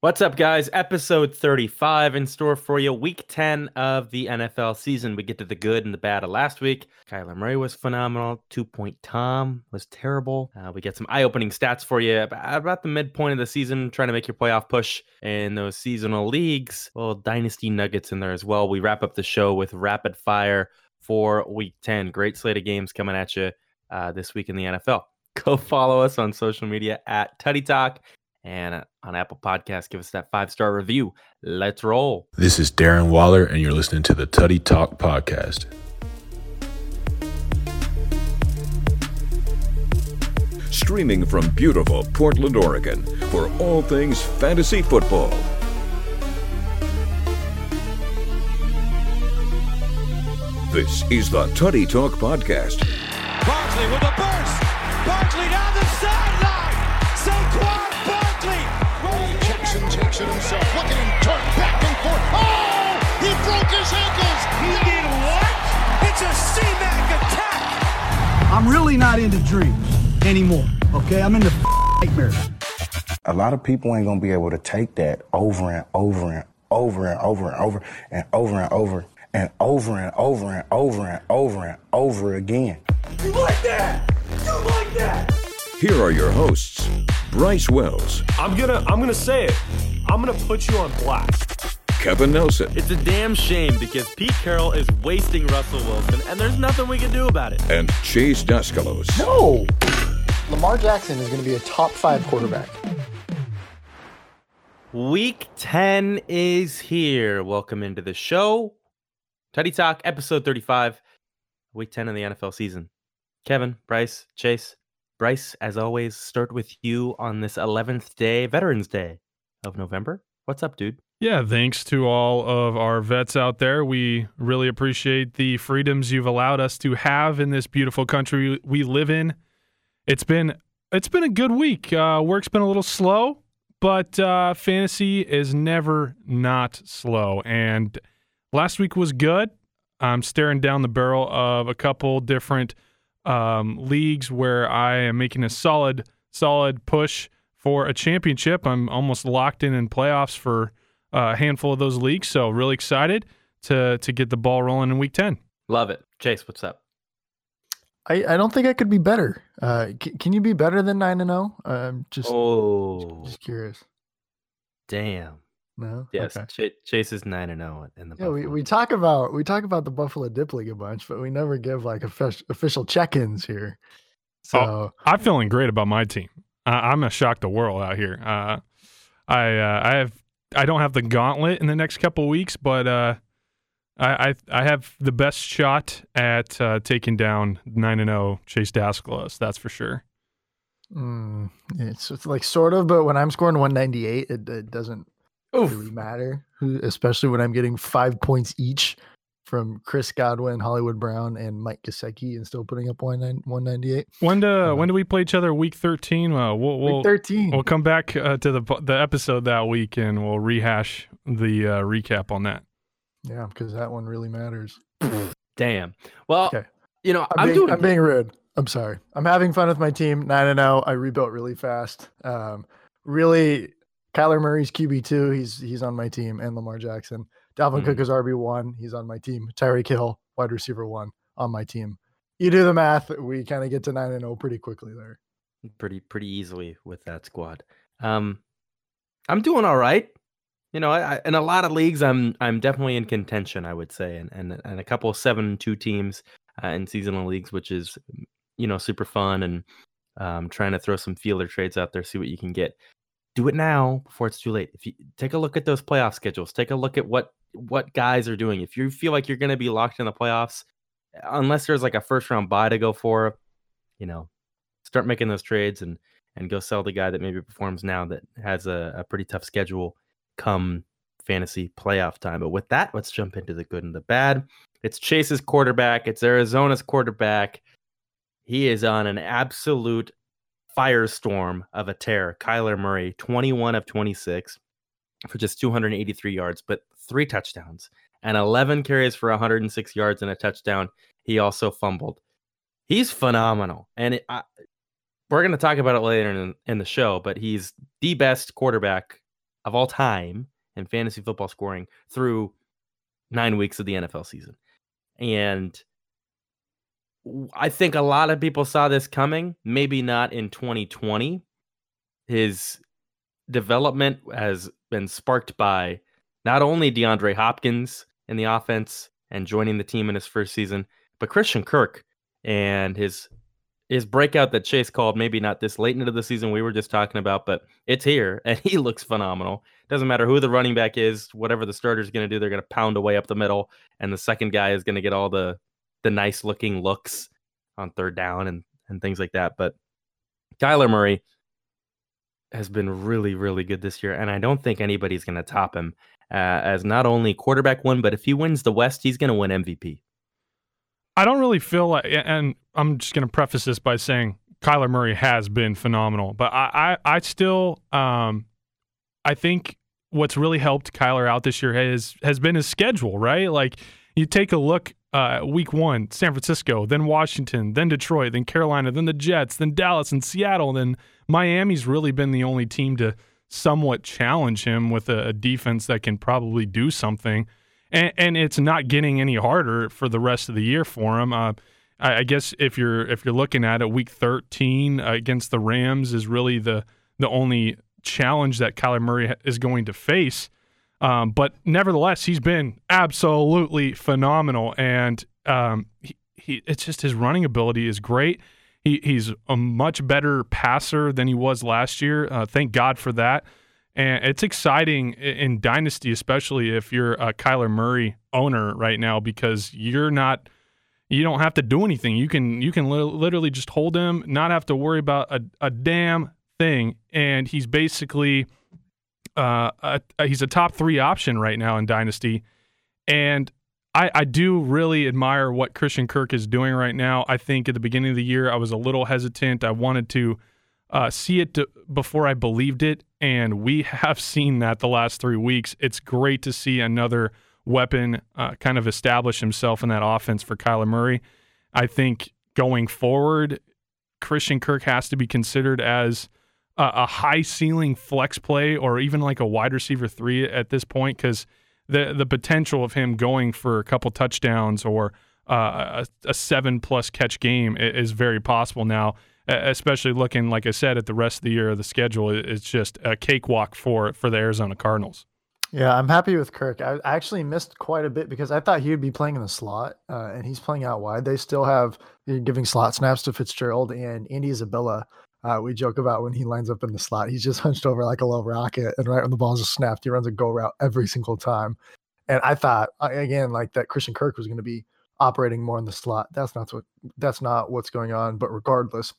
What's up, guys? Episode 35 in store for you. Week 10 of the NFL season. We get to the good and the bad of last week. Kyler Murray was phenomenal. Two point Tom was terrible. Uh, we get some eye opening stats for you about the midpoint of the season, trying to make your playoff push in those seasonal leagues. Well, dynasty nuggets in there as well. We wrap up the show with rapid fire for week 10. Great slate of games coming at you uh, this week in the NFL. Go follow us on social media at Tutty Talk and uh, on Apple Podcasts, give us that five star review. Let's roll. This is Darren Waller, and you're listening to the Tutty Talk Podcast. Streaming from beautiful Portland, Oregon, for all things fantasy football. This is the Tutty Talk Podcast. Jackson takes it himself. Look at him turn back and forth. Oh! He broke his ankles. He did what? It's a C-Mac attack. I'm really not into dreams anymore. Okay, I'm into nightmares. A lot of people ain't gonna be able to take that over and over and over and over and over and over and over and over and over and over and over and over again. You like that? You like that? Here are your hosts, Bryce Wells, I'm gonna I'm gonna say it. I'm gonna put you on blast. Kevin Nelson, It's a damn shame because Pete Carroll is wasting Russell Wilson, and there's nothing we can do about it. and Chase Daskalos. No. Lamar Jackson is going to be a top five quarterback. Week 10 is here. Welcome into the show. Teddy Talk, episode 35, week 10 of the NFL season. Kevin, Bryce, Chase, Bryce, as always, start with you on this 11th day, Veterans Day of November. What's up, dude? Yeah, thanks to all of our vets out there. We really appreciate the freedoms you've allowed us to have in this beautiful country we live in. It's been it's been a good week. Uh, work's been a little slow, but uh, fantasy is never not slow. And last week was good. I'm staring down the barrel of a couple different um, leagues where I am making a solid, solid push for a championship. I'm almost locked in in playoffs for uh, a handful of those leagues. So really excited to to get the ball rolling in week ten. Love it. Chase, what's up? I, I don't think I could be better. Uh, c- can you be better than nine and zero? I'm just Oh, just curious. damn. No. Yes, Okay. Ch- Chase is 9 and 0 in the Yeah, we, Buffalo. we talk about we talk about the Buffalo Dip League a bunch, but we never give like official official check-ins here. So Oh, I'm feeling great about my team. Uh, I'm gonna shock the world out here. Uh, I uh, I have I don't have the gauntlet in the next couple weeks, but uh, I, I I have the best shot at uh, taking down nine and zero Chase Daskalos. That's for sure. mm, it's, it's like sort of, but when I'm scoring 198, it, it doesn't really matter. Especially when I'm getting five points each from Chris Godwin, Hollywood Brown, and Mike Gesicki, and still putting up 19 198. When do Uh, when do we play each other? Week thirteen. Uh, we'll we'll Week 13. we'll come back uh, to the the episode that week and we'll rehash the uh, recap on that. Yeah, because that one really matters. Damn. Well, Okay. you know, I'm, I'm, being, doing I'm being rude. I'm sorry. I'm having fun with my team. Nine and zero. I rebuilt really fast. Um, really, Kyler Murray's QB two. He's he's on my team, and Lamar Jackson. Dalvin Cook Mhm. is RB one. He's on my team. Tyreek Hill, wide receiver one, on my team. You do the math. We kind of get to nine and zero pretty quickly there. pretty pretty easily with that squad. Um, I'm doing all right. You know, I, I, in a lot of leagues, I'm I'm definitely in contention. I would say, and and, and a couple of seven two teams uh, in seasonal leagues, which is you know super fun, and um, trying to throw some feeler trades out there, see what you can get. Do it now before it's too late. If you take a look at those playoff schedules, take a look at what what guys are doing. If you feel like you're going to be locked in the playoffs, unless there's like a first round buy to go for, you know, start making those trades and and go sell the guy that maybe performs now that has a, a pretty tough schedule come fantasy playoff time. But with that, let's jump into the good and the bad. It's Chase's quarterback. It's Arizona's quarterback. He is on an absolute firestorm of a tear. Kyler Murray, 21 of 26 for just 283 yards, but three touchdowns and 11 carries for 106 yards and a touchdown. He also fumbled. He's phenomenal. And it, I, we're going to talk about it later in, in the show, but he's the best quarterback of all time in fantasy football scoring through nine weeks of the NFL season. And I think a lot of people saw this coming, maybe not in 2020. His development has been sparked by not only DeAndre Hopkins in the offense and joining the team in his first season, but Christian Kirk and his his breakout that Chase called maybe not this late into the season we were just talking about, but it's here and he looks phenomenal. Doesn't matter who the running back is, whatever the starter's going to do, they're going to pound away up the middle, and the second guy is going to get all the the nice looking looks on third down and and things like that. But Kyler Murray has been really really good this year, and I don't think anybody's going to top him as not only quarterback one, but if he wins the West, he's going to win MVP. I don't really feel like, and I'm just going to preface this by saying Kyler Murray has been phenomenal, but I, I, I still, um, I think what's really helped Kyler out this year has has been his schedule, right? Like you take a look, uh, week one, San Francisco, then Washington, then Detroit, then Carolina, then the Jets, then Dallas and Seattle, then Miami's really been the only team to somewhat challenge him with a, a defense that can probably do something. And, and, it's not getting any harder for the rest of the year for him. Uh, I, I, guess if you're if you're looking at it, Week 13 uh, against the Rams is really the the only challenge that Kyler Murray is going to face. Um, but nevertheless, he's been absolutely phenomenal, and um, he, he, it's just his running ability is great. He, he's a much better passer than he was last year. Uh, thank God for that. And it's exciting in Dynasty, especially if you're a Kyler Murray owner right now, because you're not, you don't have to do anything. You can you can li- literally just hold him, not have to worry about a, a damn thing. And he's basically, uh, a, he's a top three option right now in Dynasty. And I, I do really admire what Christian Kirk is doing right now. I think at the beginning of the year, I was a little hesitant. I wanted to uh, see it to, before I believed it, and we have seen that the last three weeks. It's great to see another weapon uh, kind of establish himself in that offense for Kyler Murray. I think going forward, Christian Kirk has to be considered as a, a high ceiling flex play or even like a wide receiver three at this point because – the the potential of him going for a couple touchdowns or uh, a, a, seven plus catch game is very possible now. Especially looking, like I said, at the rest of the year of the schedule, it's just a cakewalk for for the Arizona Cardinals. Yeah, I'm happy with Kirk. I actually missed quite a bit because I thought he would be playing in the slot, uh, and he's playing out wide. They still have giving slot snaps to Fitzgerald and Andy Isabella, uh, we joke about when he lines up in the slot, he's just hunched over like a little rocket, and right when the ball's just snapped, he runs a go route every single time. And I thought again, like that Christian Kirk was going to be operating more in the slot. That's not what that's not what's going on. But regardless,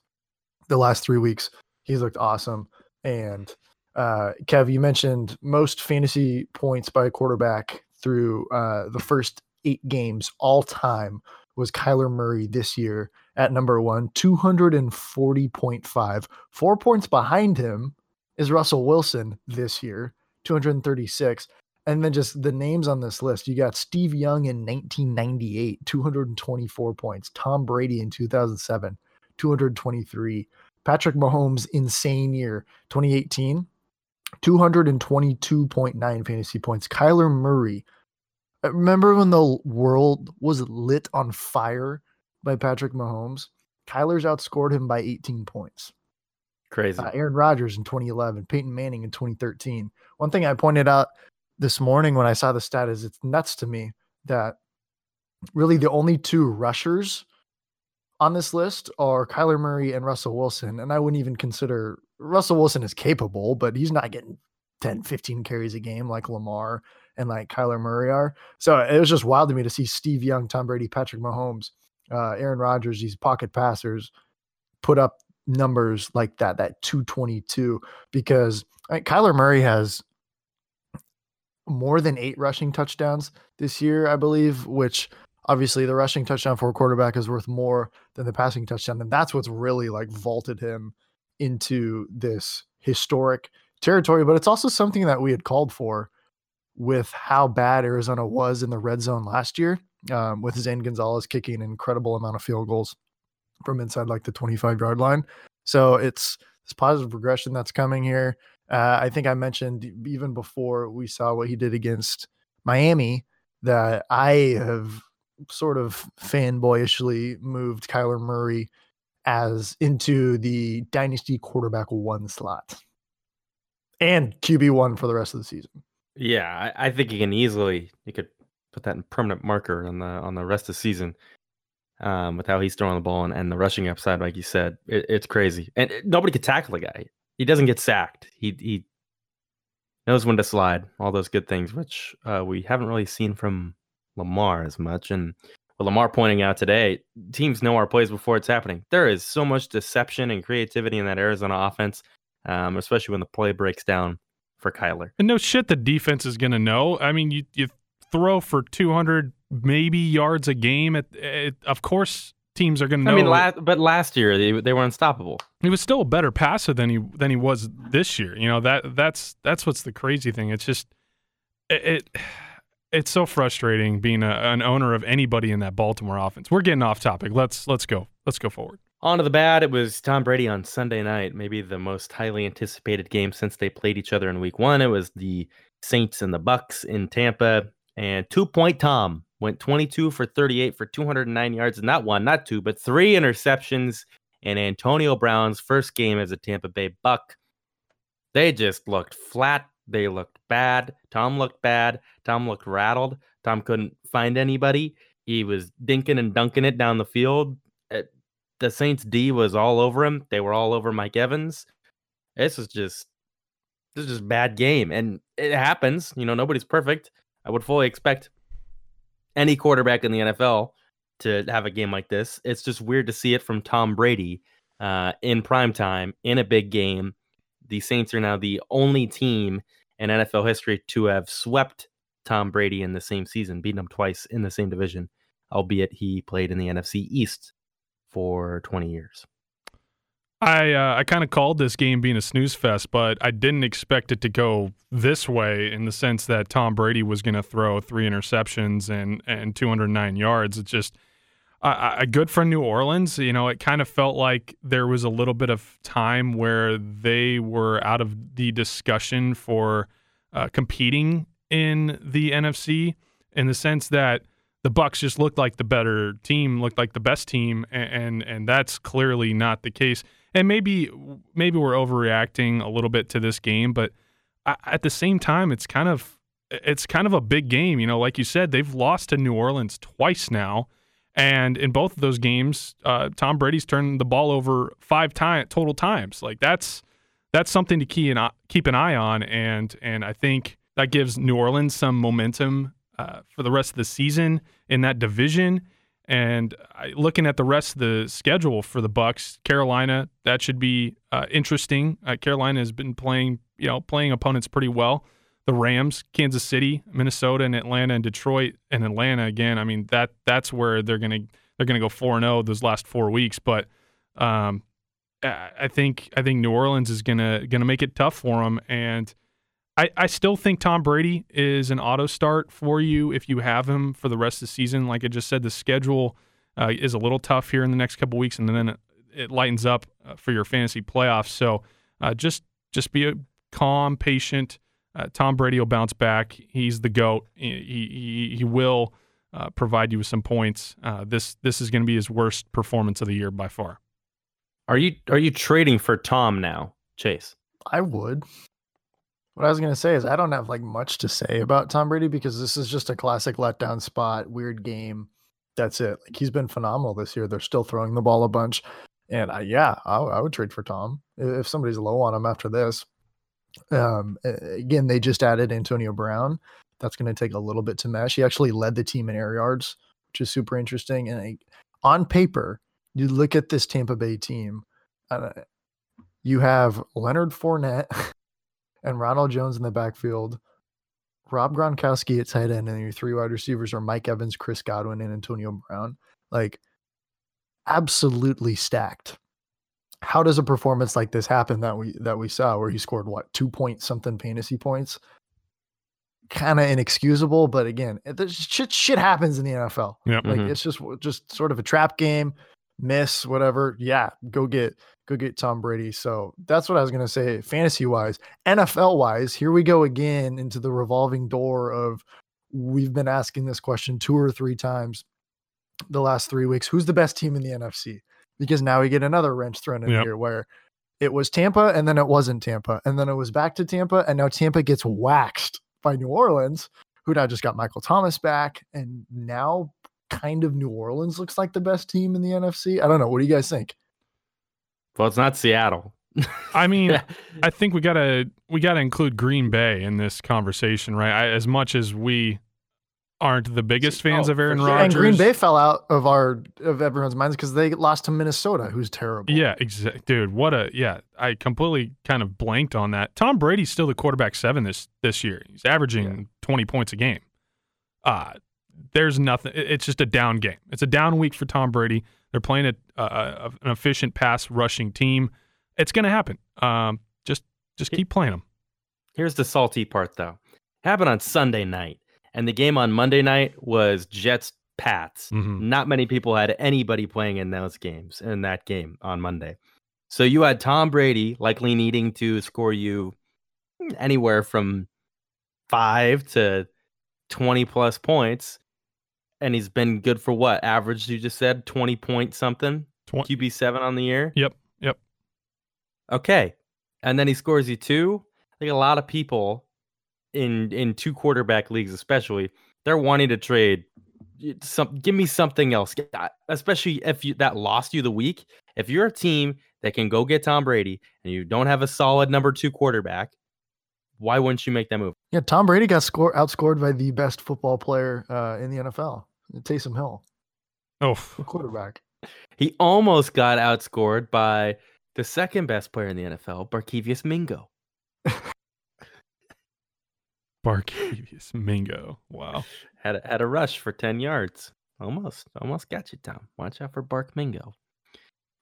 the last three weeks he's looked awesome. And uh, Kev, you mentioned most fantasy points by a quarterback through uh, the first eight games all time was Kyler Murray this year at number one, 240.5. Four points behind him is Russell Wilson this year, 236. And then just the names on this list you got Steve Young in 1998, 224 points. Tom Brady in 2007, 223. Patrick Mahomes, insane year, 2018, 222.9 fantasy points. Kyler Murray, uh, remember when the world was lit on fire by Patrick Mahomes. Kyler's outscored him by 18 points. Crazy. Uh, Aaron Rodgers in 2011, Peyton Manning in 2013. One thing I pointed out this morning when I saw the stat is it's nuts to me that really the only two rushers on this list are Kyler Murray and Russell Wilson. And I wouldn't even consider Russell Wilson is capable, but he's not getting 10, 15 carries a game like Lamar and like Kyler Murray are. So it was just wild to me to see Steve Young, Tom Brady, Patrick Mahomes uh, Aaron Rodgers, these pocket passers, put up numbers like that, that 222, because Kyler Murray has more than eight rushing touchdowns this year, I believe, which obviously the rushing touchdown for a quarterback is worth more than the passing touchdown. And that's what's really like vaulted him into this historic territory. But it's also something that we had called for with how bad Arizona was in the red zone last year um, with Zane Gonzalez kicking an incredible amount of field goals from inside like the 25 yard line. So it's this positive progression that's coming here. Uh, I think I mentioned even before we saw what he did against Miami that I have sort of fanboyishly moved Kyler Murray as into the dynasty quarterback one slot and QB one for the rest of the season. Yeah, I, I think you can easily you could put that in permanent marker on the on the rest of the season. Um, with how he's throwing the ball and, and the rushing upside, like you said, it, it's crazy. And it, nobody could tackle the guy. He doesn't get sacked. He he knows when to slide. All those good things, which uh, we haven't really seen from Lamar as much. And with Lamar pointing out today, teams know our plays before it's happening. There is so much deception and creativity in that Arizona offense, um, especially when the play breaks down for Kyler. And no shit, the defense is going to know. I mean, you you throw for 200 maybe yards a game. At, of course, teams are going to know. I mean, last, but last year they, they were unstoppable. He was still a better passer than he than he was this year. You know that that's that's what's the crazy thing. It's just it. it it's so frustrating being a, an owner of anybody in that Baltimore offense. We're getting off topic. Let's let's go. Let's go forward. On to the bad. It was Tom Brady on Sunday night, maybe the most highly anticipated game since they played each other in Week One. It was the Saints and the Bucks in Tampa, and two point Tom went 22 for 38 for 209 yards, not one, not two, but three interceptions. And Antonio Brown's first game as a Tampa Bay Buck, they just looked flat. They looked bad. Tom looked bad. Tom looked rattled. Tom couldn't find anybody. He was dinking and dunking it down the field. It, the Saints D was all over him. They were all over Mike Evans. This is just this is just bad game. And it happens. You know, nobody's perfect. I would fully expect any quarterback in the NFL to have a game like this. It's just weird to see it from Tom Brady uh, in prime time in a big game. The Saints are now the only team in NFL history to have swept Tom Brady in the same season, beating him twice in the same division, albeit he played in the NFC East for 20 years. I uh, I kind of called this game being a snooze fest, but I didn't expect it to go this way in the sense that Tom Brady was going to throw three interceptions and and 209 yards. It's just uh, a good for New Orleans. You know, it kind of felt like there was a little bit of time where they were out of the discussion for uh, competing in the NFC in the sense that the Bucks just looked like the better team, looked like the best team, and and, and that's clearly not the case and maybe maybe we're overreacting a little bit to this game, but at the same time, it's kind of it's kind of a big game. You know, like you said, they've lost to New Orleans twice now, and in both of those games, uh, Tom Brady's turned the ball over five times total times. Like that's that's something to key and keep an eye on, and and I think that gives New Orleans some momentum uh, for the rest of the season in that division. And looking at the rest of the schedule for the Bucks, Carolina that should be uh, interesting. Uh, Carolina has been playing, you know, playing opponents pretty well. The Rams, Kansas City, Minnesota, and Atlanta, and Detroit, and Atlanta again. I mean that that's where they're gonna they're gonna go four and zero oh those last four weeks. But um, I think I think New Orleans is gonna gonna make it tough for them, and I, I still think Tom Brady is an auto start for you if you have him for the rest of the season. Like I just said, the schedule uh, is a little tough here in the next couple weeks, and then it, it lightens up uh, for your fantasy playoffs. So uh, just just be a calm, patient. Uh, Tom Brady will bounce back. He's the goat. He he, he will uh, provide you with some points. Uh, this this is going to be his worst performance of the year by far. Are you are you trading for Tom now, Chase? I would. What I was gonna say is I don't have like much to say about Tom Brady because this is just a classic letdown spot, weird game. That's it. Like he's been phenomenal this year. They're still throwing the ball a bunch, and I, yeah, I, I would trade for Tom if somebody's low on him after this. Um, again, they just added Antonio Brown. That's going to take a little bit to mesh. He actually led the team in air yards, which is super interesting. And I, on paper, you look at this Tampa Bay team. Uh, you have Leonard Fournette and Ronald Jones in the backfield, Rob Gronkowski at tight end, and your three wide receivers are Mike Evans, Chris Godwin, and Antonio Brown. Like, absolutely stacked. How does a performance like this happen that we that we saw where he scored what two point something fantasy points? Kind of inexcusable, but again, shit shit happens in the NFL. Yep. Like mm-hmm. it's just just sort of a trap game, miss whatever. Yeah, go get go get Tom Brady. So that's what I was going to say fantasy wise. NFL wise, here we go again into the revolving door of we've been asking this question two or three times the last three weeks. Who's the best team in the NFC? Because now we get another wrench thrown in Yep. here where it was Tampa and then it wasn't Tampa. And then it was back to Tampa. And now Tampa gets waxed by New Orleans, who now just got Michael Thomas back. And now kind of New Orleans looks like the best team in the NFC. I don't know. What do you guys think? Well, it's not Seattle. I mean, I think we gotta we gotta include Green Bay in this conversation, right? I, as much as we aren't the biggest fans Oh, of Aaron sure. Rodgers, And Green Bay fell out of our of everyone's minds because they lost to Minnesota, who's terrible. Yeah, exactly, dude. What a yeah. I completely kind of blanked on that. Tom Brady's still the quarterback seven this this year. He's averaging twenty points a game. Uh there's nothing. It's just a down game. It's a down week for Tom Brady. They're playing a, a, a an efficient pass rushing team. It's gonna happen. Um, just just keep playing them. Here's the salty part, though. Happened on Sunday night, and the game on Monday night was Jets Pats. Mhm. Not many people had anybody playing in those games in that game on Monday. So you had Tom Brady likely needing to score you anywhere from five to 20 plus points. And he's been good for what? Average, you just said 20 point something? Twen- QB7 on the year? Yep, yep. Okay. And then he scores you two. Like a lot of people in in two quarterback leagues, especially, they're wanting to trade some give me something else. Especially if you that lost you the week. If you're a team that can go get Tom Brady and you don't have a solid number two quarterback, why wouldn't you make that move? Yeah, Tom Brady got score outscored by the best football player uh, in the NFL, Taysom Hill, Oh, the quarterback. He almost got outscored by the second best player in the NFL, Barkevious Mingo. Barkevious Mingo. Wow. Had a, had a rush for 10 yards. Almost. Almost got you, Tom. Watch out for Bark Mingo.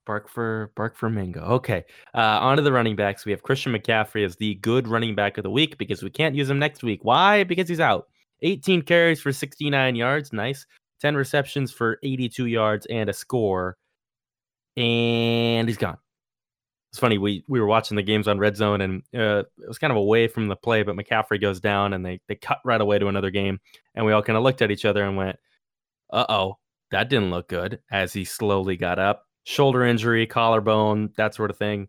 Bark for Bark for Mingo. Okay. Uh on to the running backs. We have Christian McCaffrey as the good running back of the week because we can't use him next week. Why? Because he's out. 18 carries for 69 yards. Nice. 10 receptions for 82 yards and a score. And he's gone. It's funny. We we were watching the games on Red Zone, and uh, it was kind of away from the play. But McCaffrey goes down, and they they cut right away to another game, and we all kind of looked at each other and went, "Uh oh, that didn't look good." As he slowly got up, shoulder injury, collarbone, that sort of thing.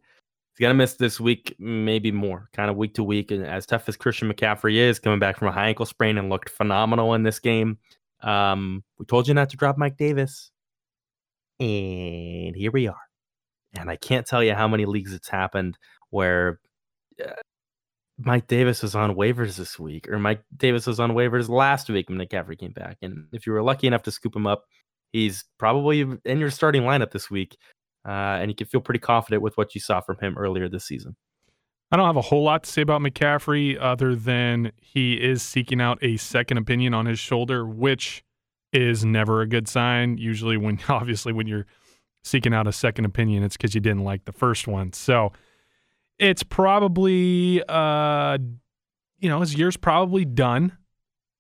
He's gonna miss this week, maybe more, kind of week to week. And as tough as Christian McCaffrey is, coming back from a high ankle sprain and looked phenomenal in this game. Um, we told you not to drop Mike Davis, and here we are and I can't tell you how many leagues it's happened where uh, Mike Davis was on waivers this week, or Mike Davis was on waivers last week when McCaffrey came back. And if you were lucky enough to scoop him up, he's probably in your starting lineup this week, uh, and you can feel pretty confident with what you saw from him earlier this season. I don't have a whole lot to say about McCaffrey other than he is seeking out a second opinion on his shoulder, which is never a good sign. Usually, when obviously when you're seeking out a second opinion, it's because you didn't like the first one. So it's probably, uh, you know, his year's probably done.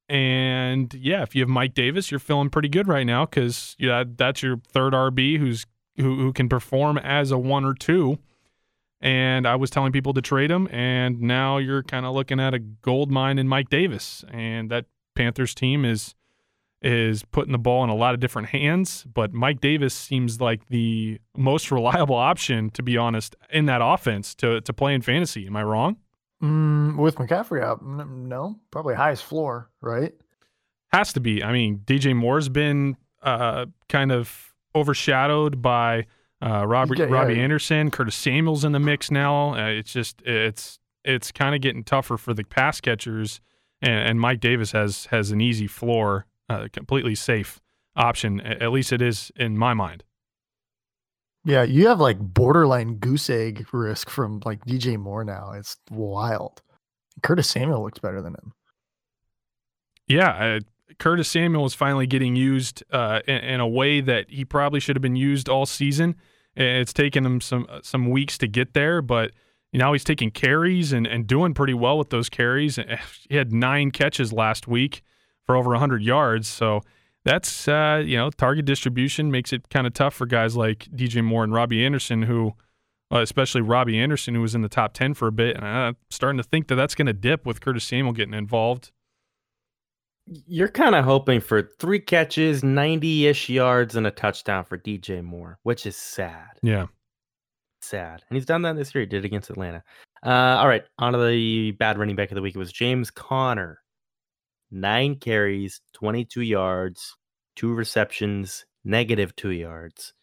And yeah, if you have Mike Davis, you're feeling pretty good right now because yeah, that's your third RB who's who, who can perform as a one or two and I was telling people to trade him, and now you're kind of looking at a gold mine in Mike Davis, and that Panthers team is is putting the ball in a lot of different hands, but Mike Davis seems like the most reliable option, to be honest, in that offense to to play in fantasy. Am I wrong? Mm, with McCaffrey out, no, probably highest floor, right? Has to be. I mean, DJ Moore's been uh, kind of overshadowed by uh, Robert Yeah, yeah, Robbie yeah. Anderson, Curtis Samuel's in the mix now. Uh, it's just it's it's kind of getting tougher for the pass catchers, and, and Mike Davis has has an easy floor, uh, completely safe option. At least it is in my mind. Yeah, you have like borderline goose egg risk from like DJ Moore now. It's wild. Curtis Samuel looks better than him. Yeah, uh, Curtis Samuel is finally getting used uh, in, in a way that he probably should have been used all season. It's taken him some uh, some weeks to get there, but now he's taking carries and, and doing pretty well with those carries. He had nine catches last week for over 100 yards, so that's uh, you know target distribution makes it kind of tough for guys like DJ Moore and Robbie Anderson who uh, especially Robbie Anderson, who was in the top 10 for a bit. And I'm starting to think that that's going to dip with Curtis Samuel getting involved. You're kind of hoping for three catches, 90 ish yards, and a touchdown for DJ Moore, which is sad. Yeah. Sad. And he's done that this year. He did against Atlanta. Uh, all right. On to the bad running back of the week. It was James Conner. Nine carries, 22 yards, two receptions, negative two yards.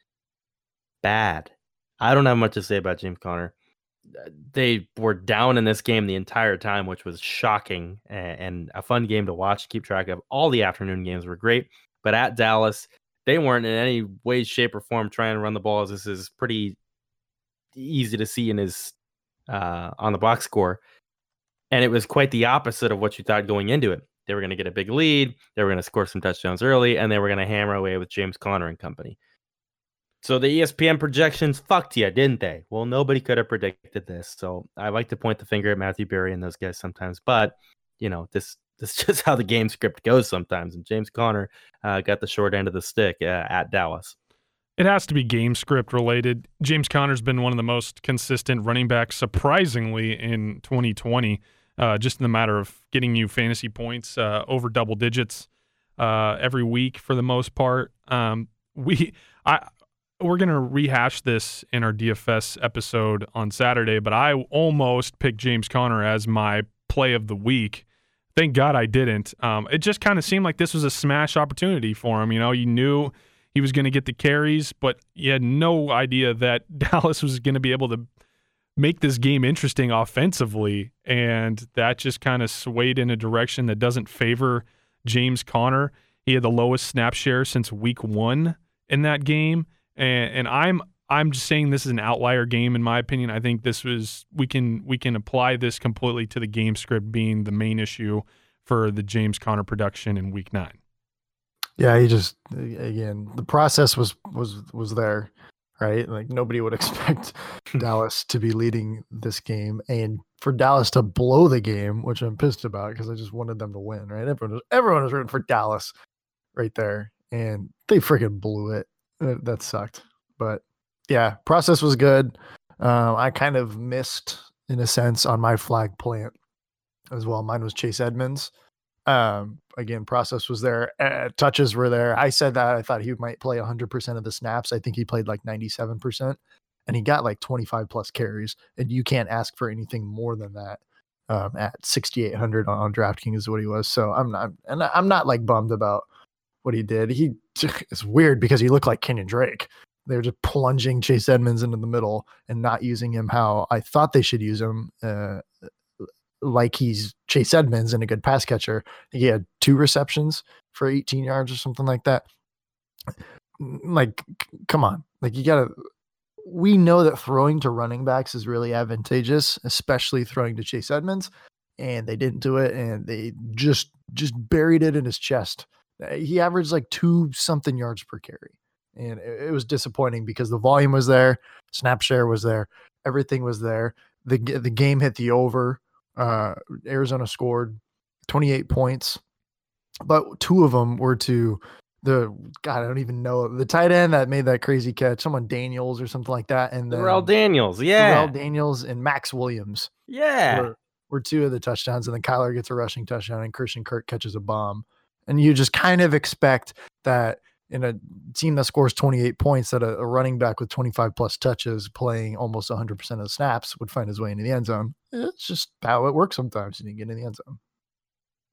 Bad. I don't have much to say about James Conner. They were down in this game the entire time, which was shocking and, a fun game to watch, keep track of. All the afternoon games were great, but at Dallas, they weren't in any way, shape, or form trying to run the ball. This is pretty easy to see in his uh, on the box score, and it was quite the opposite of what you thought going into it. They were going to get a big lead, they were going to score some touchdowns early, and they were going to hammer away with James Conner and company. So the ESPN projections fucked you, didn't they? Well, nobody could have predicted this. So I like to point the finger at Matthew Berry and those guys sometimes, but you know this this is just how the game script goes sometimes. And James Conner uh, got the short end of the stick uh, at Dallas. It has to be game script related. James Conner's been one of the most consistent running backs, surprisingly, in 2020. Uh, just in the matter of getting you fantasy points uh, over double digits uh, every week for the most part. Um, we, I, we're going to rehash this in our DFS episode on Saturday, but I almost picked James Conner as my play of the week. Thank God I didn't. Um, it just kind of seemed like this was a smash opportunity for him. You know, you knew he was going to get the carries, but you had no idea that Dallas was going to be able to make this game interesting offensively. And that just kind of swayed in a direction that doesn't favor James Conner. He had the lowest snap share since week one in that game and, and I'm I'm just saying this is an outlier game in my opinion. I think this was we can we can apply this completely to the game script being the main issue for the James Conner production in week 9. Yeah, he just again, the process was was was there, right? Like nobody would expect Dallas to be leading this game and for Dallas to blow the game, which I'm pissed about because I just wanted them to win, right? Everyone was everyone was rooting for Dallas right there and they freaking blew it. That sucked. But yeah, process was good. Uh, I kind of missed, in a sense, on my flag plant as well. Mine was Chase Edmonds. Um, again, process was there. Uh, touches were there. I said that I thought he might play 100% of the snaps. I think he played like 97%, and he got like 25 plus carries. And you can't ask for anything more than that. Um, at 6,800 on, on DraftKings is what he was. So I'm not, and I'm not like bummed about what he did. He it's weird because he looked like Kenyan Drake. They were just plunging Chase Edmonds into the middle and not using him how I thought they should use him, uh, like he's Chase Edmonds and a good pass catcher. He had two receptions for 18 yards or something like that. Like, come on, like you gotta. We know that throwing to running backs is really advantageous, especially throwing to Chase Edmonds, and they didn't do it, and they just just buried it in his chest he averaged like two something yards per carry. And it, it was disappointing because the volume was there, snap share was there, everything was there. The the game hit the over. Uh, Arizona scored 28 points, but two of them were to the God, I don't even know the tight end that made that crazy catch, someone Daniels or something like that, and then Darrell Daniels, yeah, Darrell Daniels and Maxx Williams, yeah, were, were, two of the touchdowns, and then Kyler gets a rushing touchdown, and Christian Kirk catches a bomb and you just kind of expect that in a team that scores 28 points that a, a, running back with 25 plus touches playing almost 100% of the snaps would find his way into the end zone. It's just how it works sometimes you get in the end zone.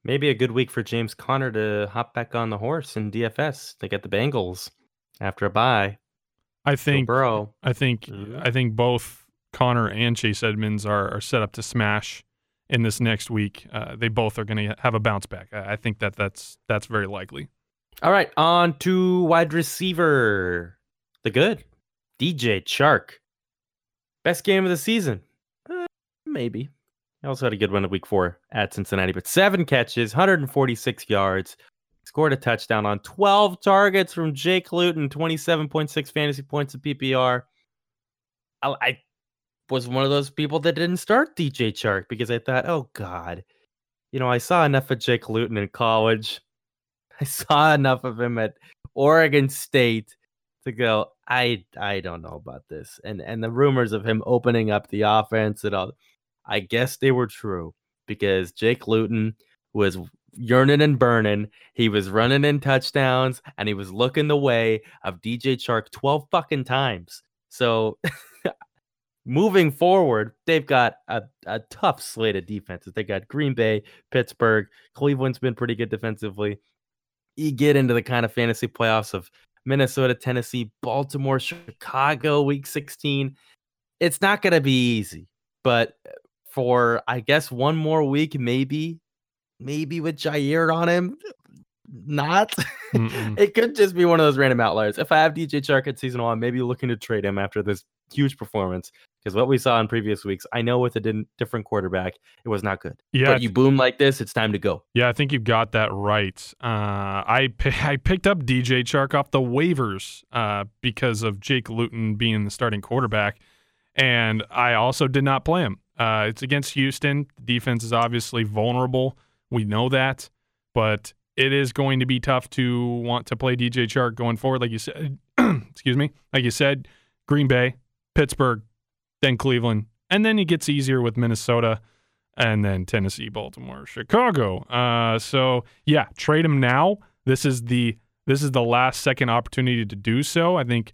Maybe a good week for james conner to hop back on the horse in dfs to get the bengals after a bye. I think bro i think mm-hmm. i think both conner and chase edmonds are, are set up to smash in this next week, uh, they both are going to have a bounce back. I, think that that's that's very likely. All right, on to wide receiver, the good DJ Chark, best game of the season, uh, maybe. He also had a good one in week four at Cincinnati, but seven catches, 146 yards, scored a touchdown on 12 targets from Jake Luton, 27.6 fantasy points of PPR. I was one of those people that didn't start DJ Chark because I thought, oh God, you know, I saw enough of Jake Luton in college. I saw enough of him at Oregon State to go, I I don't know about this. And and the rumors of him opening up the offense and all I guess they were true because Jake Luton was yearning and burning. He was running in touchdowns and he was looking the way of DJ Chark 12 fucking times. So moving forward, they've got a, a tough slate of defenses. They got Green Bay, Pittsburgh, Cleveland's been pretty good defensively. You get into the kind of fantasy playoffs of Minnesota, Tennessee, Baltimore, Chicago, week 16. It's not going to be easy, but for I guess one more week, maybe, maybe with Jaire on him, not. it could just be one of those random outliers. If I have DJ Chark at season one, maybe looking to trade him after this huge performance because what we saw in previous weeks, I know with a different quarterback, it was not good. Yeah, but you boom like this, it's time to go. Yeah, I think you've got that right. Uh, I I picked up DJ Chark off the waivers uh, because of Jake Luton being the starting quarterback, and I also did not play him. Uh, it's against Houston. The defense is obviously vulnerable. We know that, but it is going to be tough to want to play DJ Chark going forward. Like you said, excuse me, like you said, Green Bay, Pittsburgh, then Cleveland, and then it gets easier with Minnesota, and then Tennessee, Baltimore, Chicago. Uh, so yeah, trade him now. This is the this is the last second opportunity to do so. I think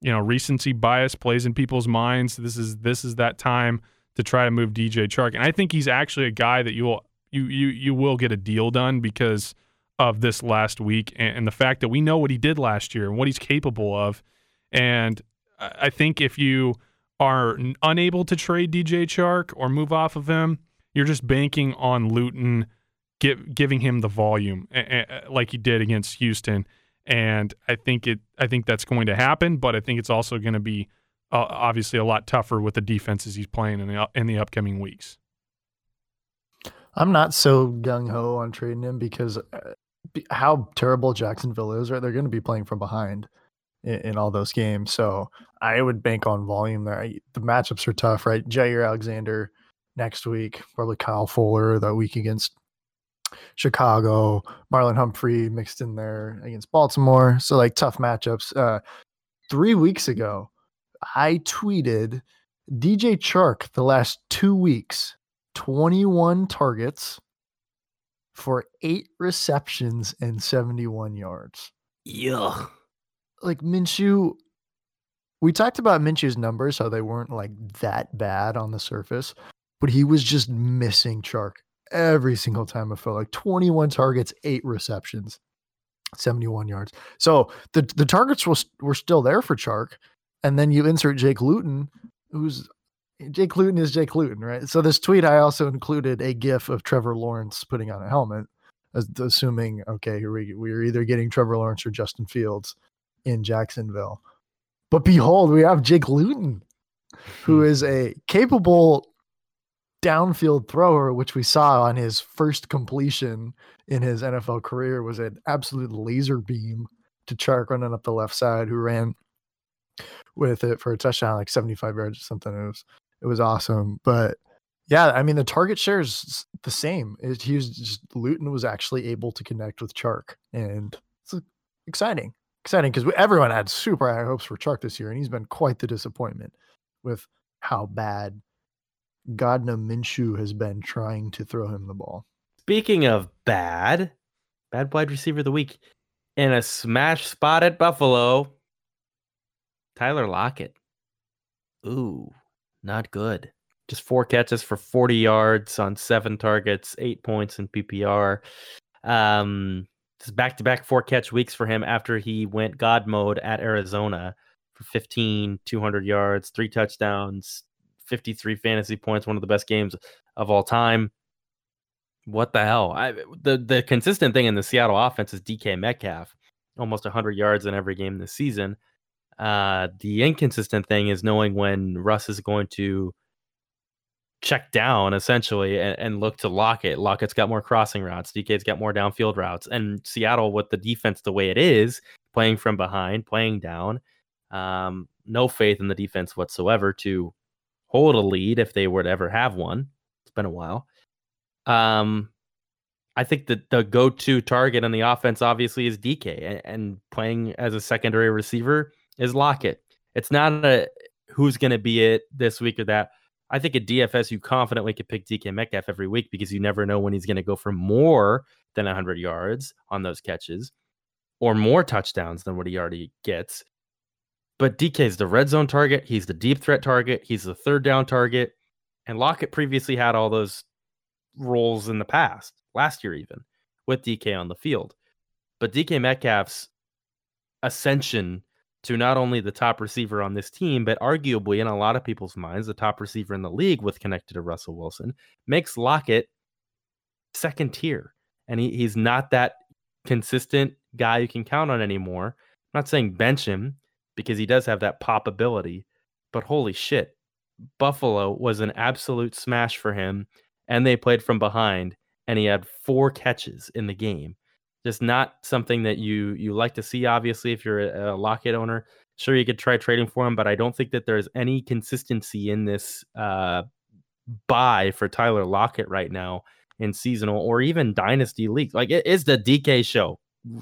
you know recency bias plays in people's minds. This is this is that time to try to move DJ Chark, and I think he's actually a guy that you will you you you will get a deal done because of this last week and, and the fact that we know what he did last year and what he's capable of, and I think if you are unable to trade DJ Chark or move off of him, you're just banking on Luton give, giving him the volume like he did against Houston. And I think it I think that's going to happen, but I think it's also going to be uh, obviously a lot tougher with the defenses he's playing in the in the upcoming weeks. I'm not so gung ho on trading him because uh, how terrible Jacksonville is. Right, they're going to be playing from behind in, in, all those games, so I would bank on volume there. The matchups are tough, right? Jaire Alexander next week, probably Kyle Fuller that week against Chicago, Marlon Humphrey mixed in there against Baltimore. So like tough matchups. Uh, three weeks ago, I tweeted DJ Chark the last two weeks, 21 targets for eight receptions and 71 yards. Yeah. Like Minshew, we talked about Minshew's numbers, how they weren't like that bad on the surface, but he was just missing Chark every single time. I felt like 21 targets, eight receptions, 71 yards. So the the targets was were still there for Chark and then you insert Jake Luton, who's Jake Luton is Jake Luton, right? So this tweet I also included a GIF of Trevor Lawrence putting on a helmet, assuming okay, we we're either getting Trevor Lawrence or Justin Fields in Jacksonville. But behold, we have Jake Luton, who hmm. is a capable downfield thrower, which we saw on his first completion in his NFL career was an absolute laser beam to Chark running up the left side, who ran with it for a touchdown, like 75 yards or something. It was it was awesome. But yeah, I mean the target share is the same. It, he was just Luton was actually able to connect with Chark, and it's exciting, exciting because everyone had super high hopes for Chark this year, and he's been quite the disappointment with how bad Gardner Minshew has been trying to throw him the ball. Speaking of bad, bad wide receiver of the week in a smash spot at Buffalo, Tyler Lockett. Ooh, not good. Just four catches for 40 yards on seven targets, eight points in PPR. Um, just back to back four catch weeks for him after he went God mode at Arizona for 15, 200 yards, three touchdowns, 53 fantasy points, one of the best games of all time. What the hell? I, the the consistent thing in the Seattle offense is DK Metcalf, almost 100 yards in every game this season. Uh, the inconsistent thing is knowing when Russ is going to check down essentially and, and look to Lockett. Lockett's got more crossing routes. DK's got more downfield routes. And Seattle, with the defense the way it is, playing from behind, playing down, um, no faith in the defense whatsoever to hold a lead if they would ever have one. It's been a while. Um, I think that the go-to target on the offense obviously is DK, and, and playing as a secondary receiver is Lockett. It's not a who's going to be it this week or that. I think at DFS, you confidently could pick DK Metcalf every week because you never know when he's going to go for more than 100 yards on those catches or more touchdowns than what he already gets. But DK is the red zone target. He's the deep threat target. He's the third down target. And Lockett previously had all those roles in the past, last year even, with DK on the field. But DK Metcalf's ascension to not only the top receiver on this team, but arguably in a lot of people's minds, the top receiver in the league with connected to Russell Wilson, makes Lockett second tier. And he, he's not that consistent guy you can count on anymore. I'm not saying bench him because he does have that pop ability, but holy shit, Buffalo was an absolute smash for him. And they played from behind, and he had four catches in the game just not something that you you like to see. Obviously, if you're a, a owner, sure you could try trading for him, but I don't think that there's any consistency in this uh, buy for Tyler Lockett right now in seasonal or even dynasty leagues. Like it is the DK show.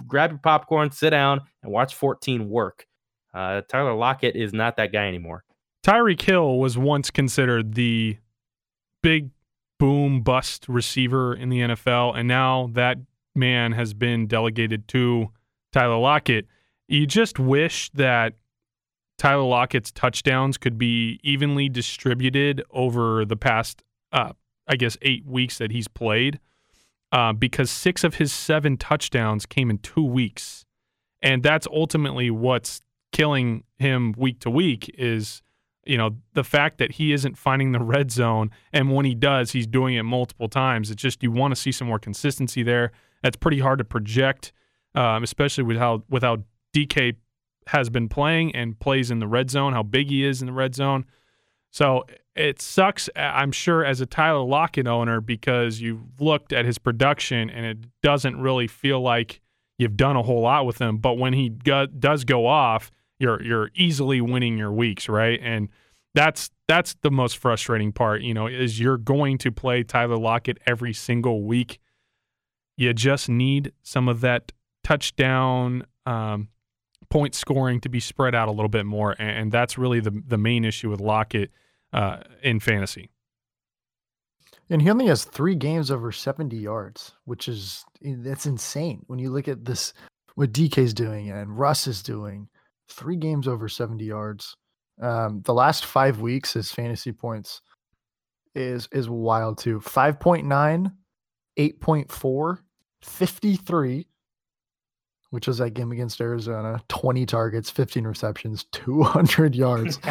Grab your popcorn, sit down, and watch 14 work. Uh, Tyler Lockett is not that guy anymore. Tyreek Hill was once considered the big boom bust receiver in the NFL, and now that man has been delegated to Tyler Lockett. You just wish that Tyler Lockett's touchdowns could be evenly distributed over the past, uh, I guess, eight weeks that he's played, uh, because six of his seven touchdowns came in two weeks, and that's ultimately what's killing him week to week. Is you know the fact that he isn't finding the red zone, and when he does, he's doing it multiple times. It's just you want to see some more consistency there. That's pretty hard to project, um, especially with how with how DK has been playing and plays in the red zone, how big he is in the red zone. So it sucks, I'm sure, as a Tyler Lockett owner because you've looked at his production and it doesn't really feel like you've done a whole lot with him. But when he go, does go off, you're you're easily winning your weeks, right? And that's that's the most frustrating part, you know, is you're going to play Tyler Lockett every single week you just need some of that touchdown um, point scoring to be spread out a little bit more, and, that's really the the main issue with Lockett uh, in fantasy. And he only has three games over 70 yards, which is that's insane when you look at this what DK's doing and Russ is doing. Three games over 70 yards. Um, the last five weeks, his fantasy points is is wild too. 5.9, 8.4, 53, which was that game against Arizona, 20 targets, 15 receptions, 200 yards,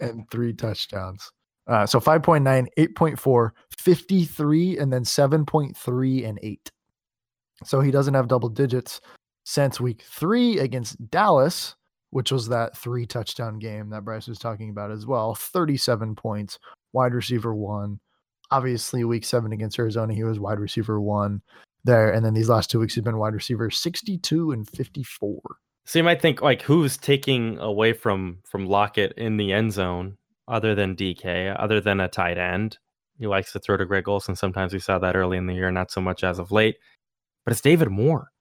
and three touchdowns. Uh, so 5.9, 8.4, 53, and then 7.3 and 8. So he doesn't have double digits since week three against Dallas, which was that three touchdown game that Bryce was talking about as well. 37 points, wide receiver one. Obviously, week seven against Arizona, he was wide receiver one there. And then these last two weeks, he's been wide receiver 62 and 54. So you might think like who's taking away from from Lockett in the end zone other than DK, other than a tight end. He likes to throw to Greg Olsen. Sometimes we saw that early in the year, not so much as of late. But it's David Moore.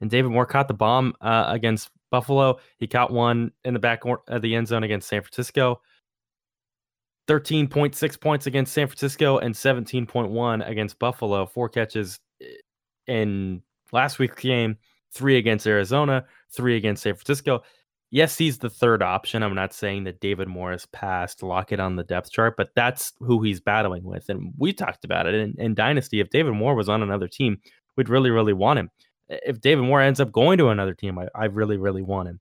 And David Moore caught the bomb uh, against Buffalo. He caught one in the back of the end zone against San Francisco. 13.6 points against San Francisco and 17.1 against Buffalo. Four catches, in last week's game, three against Arizona, three against San Francisco. Yes, he's the third option. I'm not saying that David Morris passed Lockett on the depth chart, but that's who he's battling with. And we talked about it in, in Dynasty. If David Moore was on another team, we'd really, really want him. If David Moore ends up going to another team, I, I really, really want him.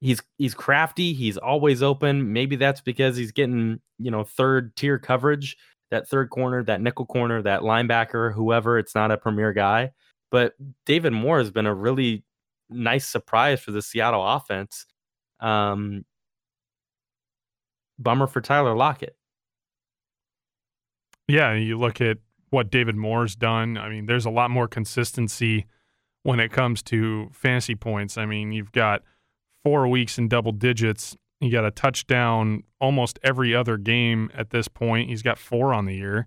He's he's crafty. He's always open. Maybe that's because he's getting you know third tier coverage that third corner, that nickel corner, that linebacker, whoever. It's not a premier guy, but David Moore has been a really nice surprise for the Seattle offense. Um, bummer for Tyler Lockett. Yeah, you look at what David Moore's done. I mean, there's a lot more consistency when it comes to fantasy points. I mean, you've got four weeks in double digits he got a touchdown almost every other game at this point. He's got four on the year.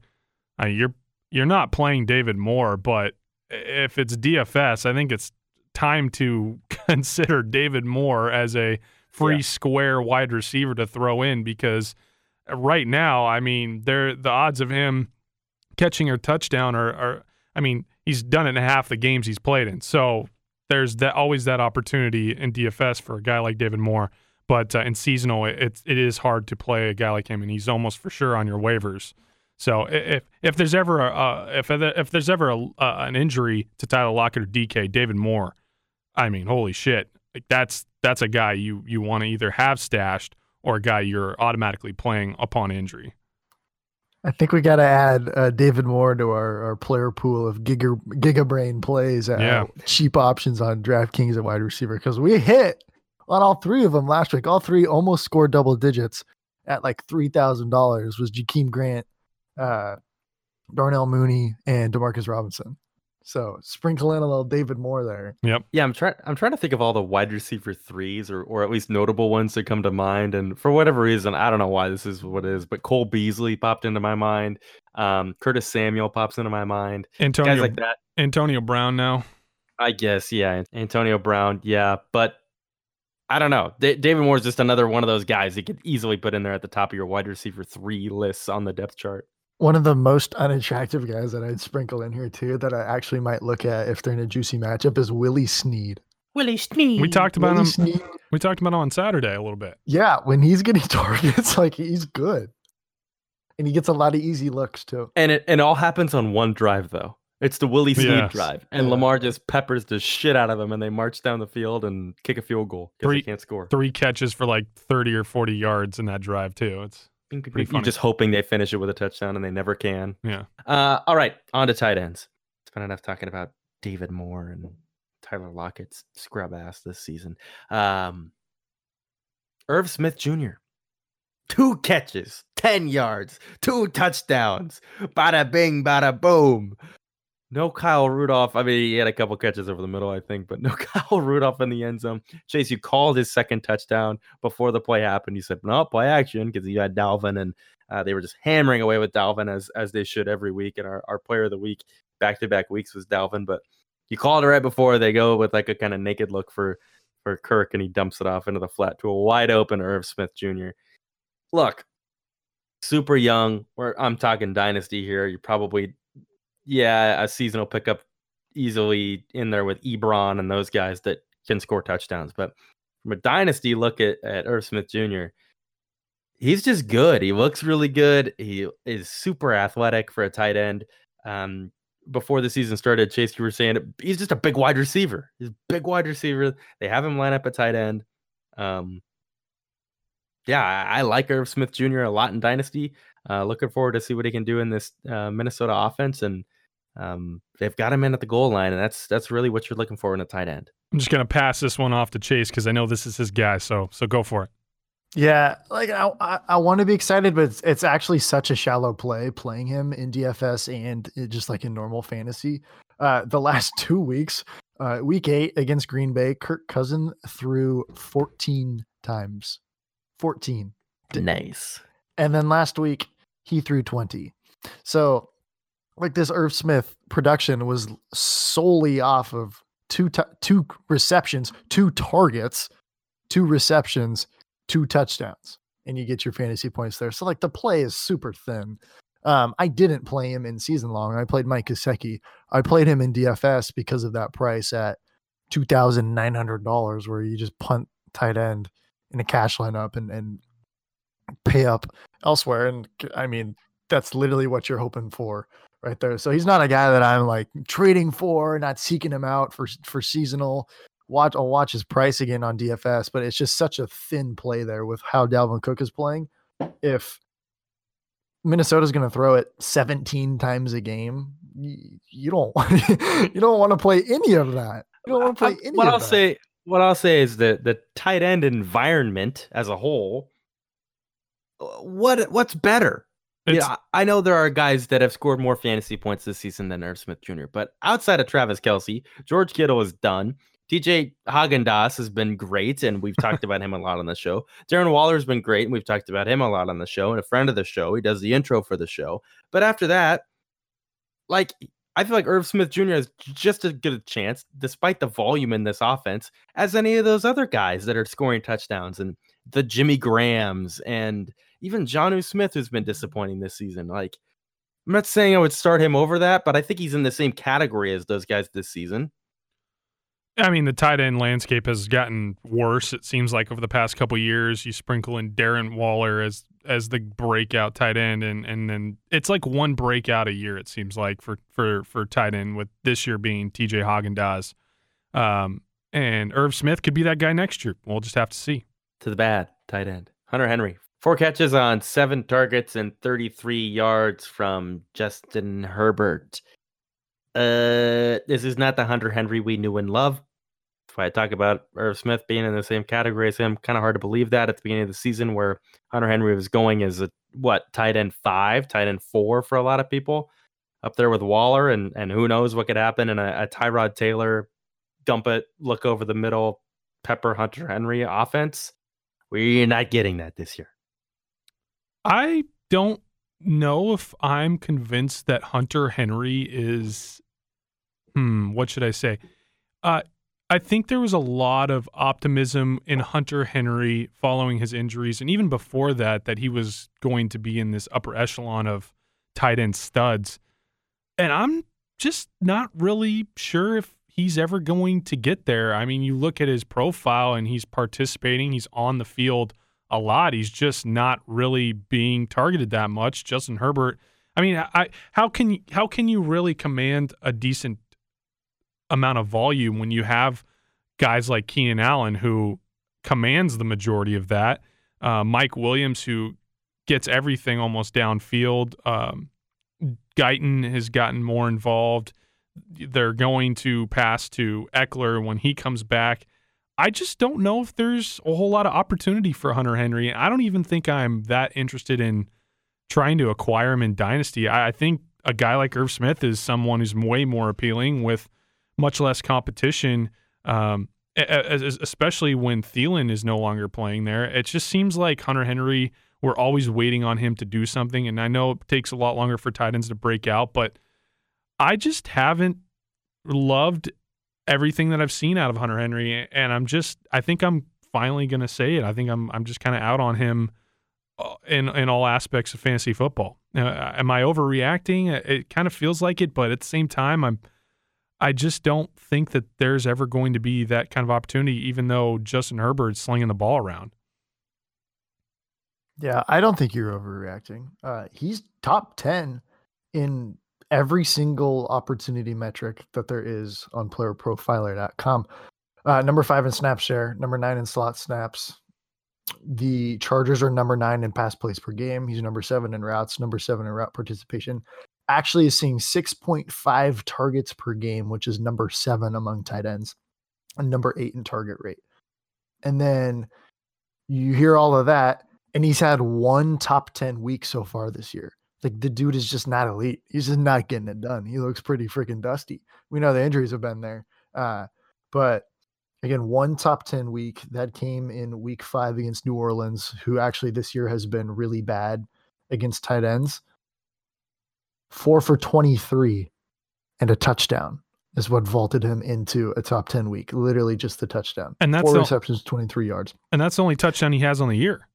Uh, you're you're not playing David Moore, but if it's DFS, I think it's time to consider David Moore as a free Yeah. square wide receiver to throw in because right now, I mean, they're the odds of him catching a touchdown are, are I mean, he's done it in half the games he's played in. So there's that always that opportunity in DFS for a guy like David Moore. But uh, in seasonal, it, it is hard to play a guy like him, and he's almost for sure on your waivers. So if if there's ever a uh, if if there's ever a, uh, an injury to Tyler Lockett or DK, David Moore, I mean, holy shit, like that's that's a guy you you want to either have stashed or a guy you're automatically playing upon injury. I think we got to add uh, David Moore to our, our player pool of giga gigabrain plays. Uh, Yeah. cheap options on DraftKings at wide receiver because we hit on all three of them last week. All three almost scored double digits at like three thousand dollars. Was Jakeem Grant, uh, Darnell Mooney, and Demarcus Robinson. So sprinkle in a little David Moore there. Yep. Yeah, I'm trying. I'm trying to think of all the wide receiver threes, or or at least notable ones that come to mind. And for whatever reason, I don't know why this is what it is, but Cole Beasley popped into my mind. Um, Curtis Samuel pops into my mind. Antonio Guys like that. Antonio Brown now. I guess, yeah. Antonio Brown, yeah, but I don't know. Da- David Moore's just another one of those guys that could easily put in there at the top of your wide receiver three lists on the depth chart. One of the most unattractive guys that I'd sprinkle in here too that I actually might look at if they're in a juicy matchup is Willie Snead. Willie Snead. We talked about Willie him. Snead We talked about him on Saturday a little bit. Yeah, when he's getting targets, like he's good. And he gets a lot of easy looks too. And it and it all happens on one drive though. It's the Willie Snead Yes. drive, and Yeah. Lamar just peppers the shit out of them, and they march down the field and kick a field goal because they can't score. Three catches for like 30 or 40 yards in that drive too. It's You're just hoping they finish it with a touchdown, and they never can. yeah. Uh, all right, on to tight ends. Spent enough talking about David Moore and Tyler Lockett's scrub ass this season. Um, Irv Smith Jr. Two catches, 10 yards, two touchdowns. Bada bing, bada boom. No Kyle Rudolph. I mean, he had a couple catches over the middle, I think, but no Kyle Rudolph in the end zone. Chase, you called his second touchdown before the play happened. You said, no, play action because you had Dalvin and uh, they were just hammering away with Dalvin as as they should every week. And our, our player of the week back to back weeks was Dalvin. But you called it right before they go with like a kind of naked look for for Kirk, and he dumps it off into the flat to a wide open Irv Smith Jr. Look, super young. Or I'm talking dynasty here. You're probably yeah a seasonal pickup easily in there with Ebron and those guys that can score touchdowns. But from a dynasty look at at Irv Smith Jr he's just good. He looks really good. He is super athletic for a tight end. Um, before the season started, Chase, you were saying he's just a big wide receiver. He's a big wide receiver. They have him line up at tight end. Um, yeah, I, I like Irv Smith Jr. a lot in Dynasty. Uh, looking forward to see what he can do in this uh, Minnesota offense, and um, they've got him in at the goal line, and that's that's really what you're looking for in a tight end. I'm just gonna pass this one off to Chase because I know this is his guy. So so go for it. Yeah, like I I, I want to be excited, but it's, it's actually such a shallow play playing him in DFS and it- just like in normal fantasy. Uh, the last two weeks, uh, week eight against Green Bay, Kirk Cousin threw 14 times, 14, Nice. and then last week he threw 20. So, like this Irv Smith production was solely off of two t- two receptions, two targets, two receptions, two touchdowns, and you get your fantasy points there. So like the play is super thin. Um, I didn't play him in season long. I played Mike Gesicki. I played him in DFS because of that price at two thousand nine hundred dollars, where you just punt tight end in a cash lineup and and pay up elsewhere. And I mean, that's literally what you're hoping for right there. So he's not a guy that I'm like trading for, not seeking him out for for seasonal. Watch I'll watch his price again on DFS, but it's just such a thin play there with how Dalvin Cook is playing. If Minnesota's going to throw it 17 times a game, you, you don't you don't want to play any of that. You don't want to play any what I'll that. say, what I'll say is that the tight end environment as a whole, uh, what what's better? It's, yeah, I know there are guys that have scored more fantasy points this season than Irv Smith Jr. But outside of Travis Kelce, George Kittle is done. DJ Hagen Hagendas has been great, and we've talked about him a lot on the show. Darren Waller's been great, and we've talked about him a lot on the show. And a friend of the show, he does the intro for the show. But after that, like I feel like Irv Smith Jr. has just as good a chance, despite the volume in this offense, as any of those other guys that are scoring touchdowns and the Jimmy Grahams and even Jonnu Smith, who's been disappointing this season. Like, I'm not saying I would start him over that, but I think he's in the same category as those guys this season. I mean, the tight end landscape has gotten worse. It seems like over the past couple years, you sprinkle in Darren Waller as as the breakout tight end, and and then it's like one breakout a year. It seems like for for for tight end, with this year being T.J. Haagen-Dazs, um, and Irv Smith could be that guy next year. We'll just have to see. To the bad tight end, Hunter Henry, four catches on seven targets and 33 yards from Justin Herbert. Uh, this is not the Hunter Henry we knew and love. That's why I talk about Irv Smith being in the same category as him. Kind of hard to believe that at the beginning of the season, where Hunter Henry was going as a what tight end five, tight end four for a lot of people, up there with Waller, and and who knows what could happen in a, a Tyrod Taylor dump it, look over the middle, pepper Hunter Henry offense. We're not getting that this year. I don't know if I'm convinced that Hunter Henry is hmm, what should I say? Uh I think there was a lot of optimism in Hunter Henry following his injuries and even before that that he was going to be in this upper echelon of tight end studs. And I'm just not really sure if he's ever going to get there. I mean, you look at his profile and he's participating, he's on the field a lot. He's just not really being targeted that much. Justin Herbert, I mean, I how can how can you really command a decent amount of volume when you have guys like Keenan Allen who commands the majority of that, uh, Mike Williams who gets everything almost downfield. Um, Guyton has gotten more involved. They're going to pass to Ekeler when he comes back. I just don't know if there's a whole lot of opportunity for Hunter Henry. I don't even think I'm that interested in trying to acquire him in Dynasty. I, I think a guy like Irv Smith is someone who's way more appealing with much less competition, um, especially when Thielen is no longer playing there. It just seems like Hunter Henry, we're always waiting on him to do something. And I know it takes a lot longer for tight ends to break out, but I just haven't loved everything that I've seen out of Hunter Henry, and I'm just I think I'm finally going to say it. I think I'm I'm just kind of out on him uh, in in all aspects of fantasy football. Uh, am I overreacting? It kind of feels like it, but at the same time, I'm I just don't think that there's ever going to be that kind of opportunity, even though Justin Herbert's slinging the ball around. Yeah, I don't think you're overreacting. Uh, he's top ten in every single opportunity metric that there is on playerprofiler.com. Uh, number five in snap share, number nine in slot snaps. The Chargers are number nine in pass plays per game. He's number seven in routes, number seven in route participation. Actually, is seeing 6.5 targets per game, which is number seven among tight ends, and number eight in target rate. And then you hear all of that, and he's had one top 10 week so far this year. Like the dude is just not elite. He's just not getting it done. He looks pretty freaking dusty. We know the injuries have been there. Uh, but again, one top 10 week that came in week five against New Orleans, who actually this year has been really bad against tight ends. Four for 23 and a touchdown is what vaulted him into a top 10 week. Literally just the touchdown. And that's four the, receptions, 23 yards. And that's the only touchdown he has on the year.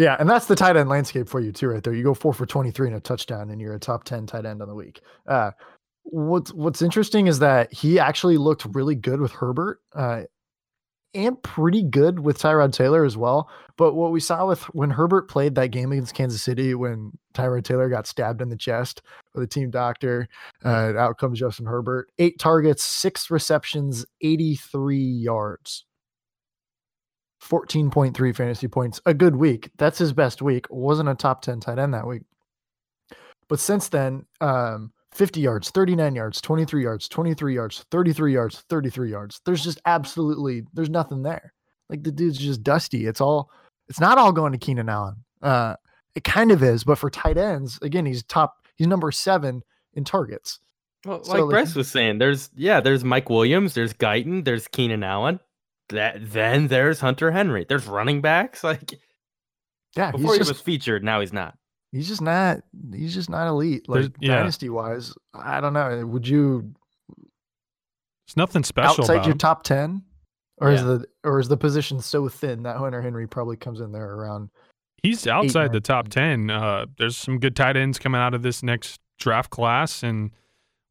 Yeah, and that's the tight end landscape for you too, right there. You go four for twenty three and a touchdown, and you're a top ten tight end on the week. Uh, what's What's interesting is that he actually looked really good with Herbert, uh, and pretty good with Tyrod Taylor as well. But what we saw with when Herbert played that game against Kansas City, when Tyrod Taylor got stabbed in the chest with a team doctor, uh, out comes Justin Herbert. Eight targets, six receptions, eighty three yards. 14.3 fantasy points, a good week. That's his best week. Wasn't a top 10 tight end that week. But since then, um, 50 yards, 39 yards, 23 yards, 23 yards, 33 yards, 33 yards. There's just absolutely there's nothing there. Like the dude's just dusty. It's all it's not all going to Keenan Allen. Uh it kind of is, but for tight ends, again, he's top he's number 7 in targets. Well, so like, like Bryce was saying, there's yeah, there's Mike Williams, there's Guyton, there's Keenan Allen that then there's Hunter Henry. There's running backs like yeah. Before he just, was featured, now he's not. he's just not he's just not elite. Like yeah. dynasty wise, I don't know. Would you It's nothing special outside about your top ten, or is the or is the position so thin that Hunter Henry probably comes in there around? He's outside the top 10. Uh, there's some good tight ends coming out of this next draft class, and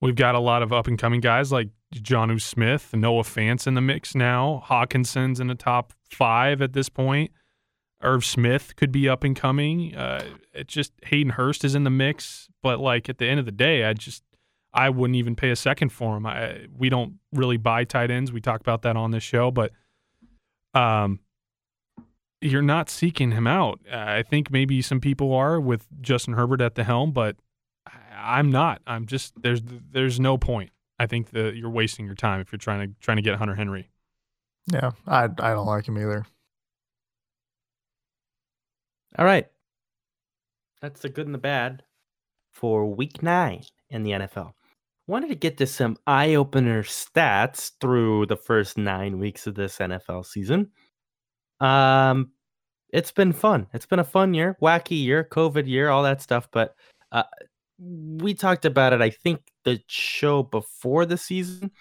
we've got a lot of up and coming guys like Jonnu Smith, Noah Fant's in the mix now. Hockenson's in the top five at this point. Irv Smith could be up and coming. Uh, it just Hayden Hurst is in the mix, but like at the end of the day, I just I wouldn't even pay a second for him. I, we don't really buy tight ends. We talk about that on this show, but um, you're not seeking him out. Uh, I think maybe some people are with Justin Herbert at the helm, but I'm not. I'm just there's there's no point. I think that you're wasting your time if you're trying to trying to get Hunter Henry. Yeah, I I don't like him either. All right. That's the good and the bad for week nine in the NFL. Wanted to get to some eye opener stats through the first nine weeks of this NFL season. Um, it's been fun. It's been a fun year, wacky year, COVID year, all that stuff. But uh, we talked about it, I think, the show before the season,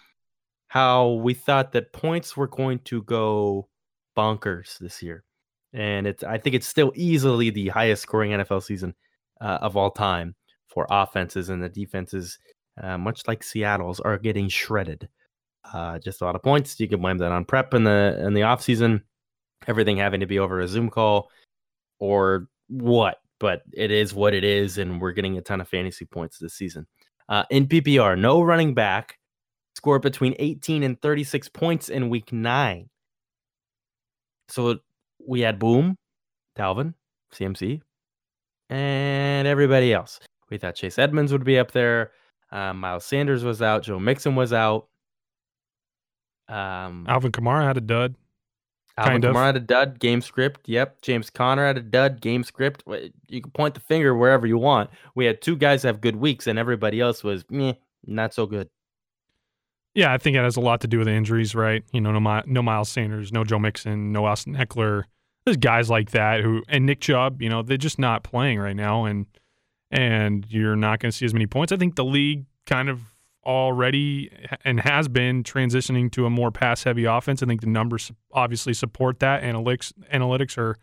how we thought that points were going to go bonkers this year and it's I think it's still easily the highest scoring NFL season uh, of all time for offenses and the defenses, uh, much like Seattle's, are getting shredded. Uh, just a lot of points. You can blame that on prep in the in the off season, everything having to be over a Zoom call or what. But it is what it is, and we're getting a ton of fantasy points this season. Uh, in PPR, no running back scored between 18 and 36 points in week nine. So we had Boom, Dalvin, CMC, and everybody else. We thought Chase Edmonds would be up there. Um, Miles Sanders was out. Joe Mixon was out. Um, Alvin Kamara had a dud. Alvin kind of. Kamara had a dud game script. Yep. James Conner had a dud game script. You can point the finger wherever you want. We had two guys have good weeks, and everybody else was meh, not so good. Yeah, I think it has a lot to do with the injuries, right? You know, no, no Miles Sanders, no Joe Mixon, no Austin Ekeler. There's guys like that who, and Nick Chubb, you know, they're just not playing right now, and and you're not going to see as many points. I think the league kind of already and has been transitioning to a more pass-heavy offense. I think the numbers obviously support that. Analytics analytics are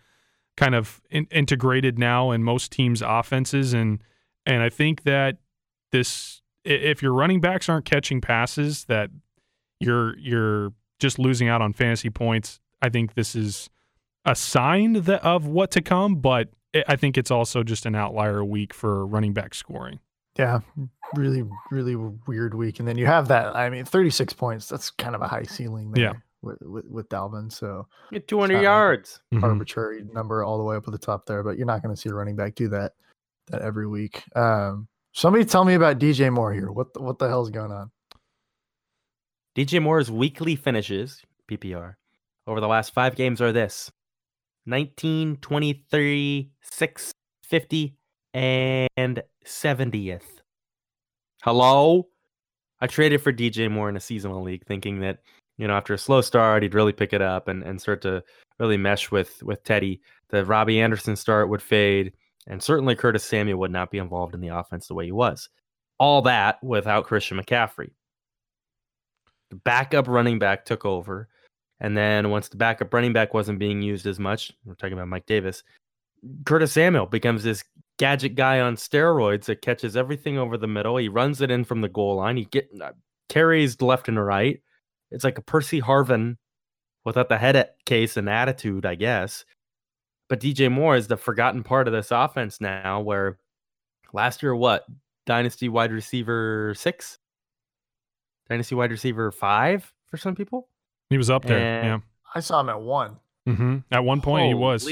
kind of in, integrated now in most teams' offenses, and and I think that this if your running backs aren't catching passes, that you're you're just losing out on fantasy points. I think this is a sign that of what to come, but I think it's also just an outlier week for running back scoring. Yeah, really, really weird week. And then you have that. I mean, 36 points. That's kind of a high ceiling there Yeah. with, with with Dalvin. So Get 200 not like- yards. Mhm. arbitrary number all the way up at the top there, but you're not going to see a running back do that that every week. Um, somebody tell me about DJ Moore here. What the, what the hell's going on? DJ Moore's weekly finishes, PPR, over the last five games are this 19, 23, 6, 50, and 70th. Hello? I traded for DJ Moore in a seasonal league thinking that, you know, after a slow start, he'd really pick it up and, and start to really mesh with with Teddy. The Robbie Anderson start would fade, and certainly Curtis Samuel would not be involved in the offense the way he was. All that without Christian McCaffrey the backup running back took over. And then once the backup running back wasn't being used as much, we're talking about Mike Davis, Curtis Samuel becomes this gadget guy on steroids that catches everything over the middle. He runs it in from the goal line. He get uh, carries left and right. It's like a Percy Harvin without the head case and attitude, I guess. But DJ Moore is the forgotten part of this offense now, where last year, what? Dynasty wide receiver six? Dynasty wide receiver five for some people? He was up there. And- I saw him at one. yeah. hmm At one point, he was.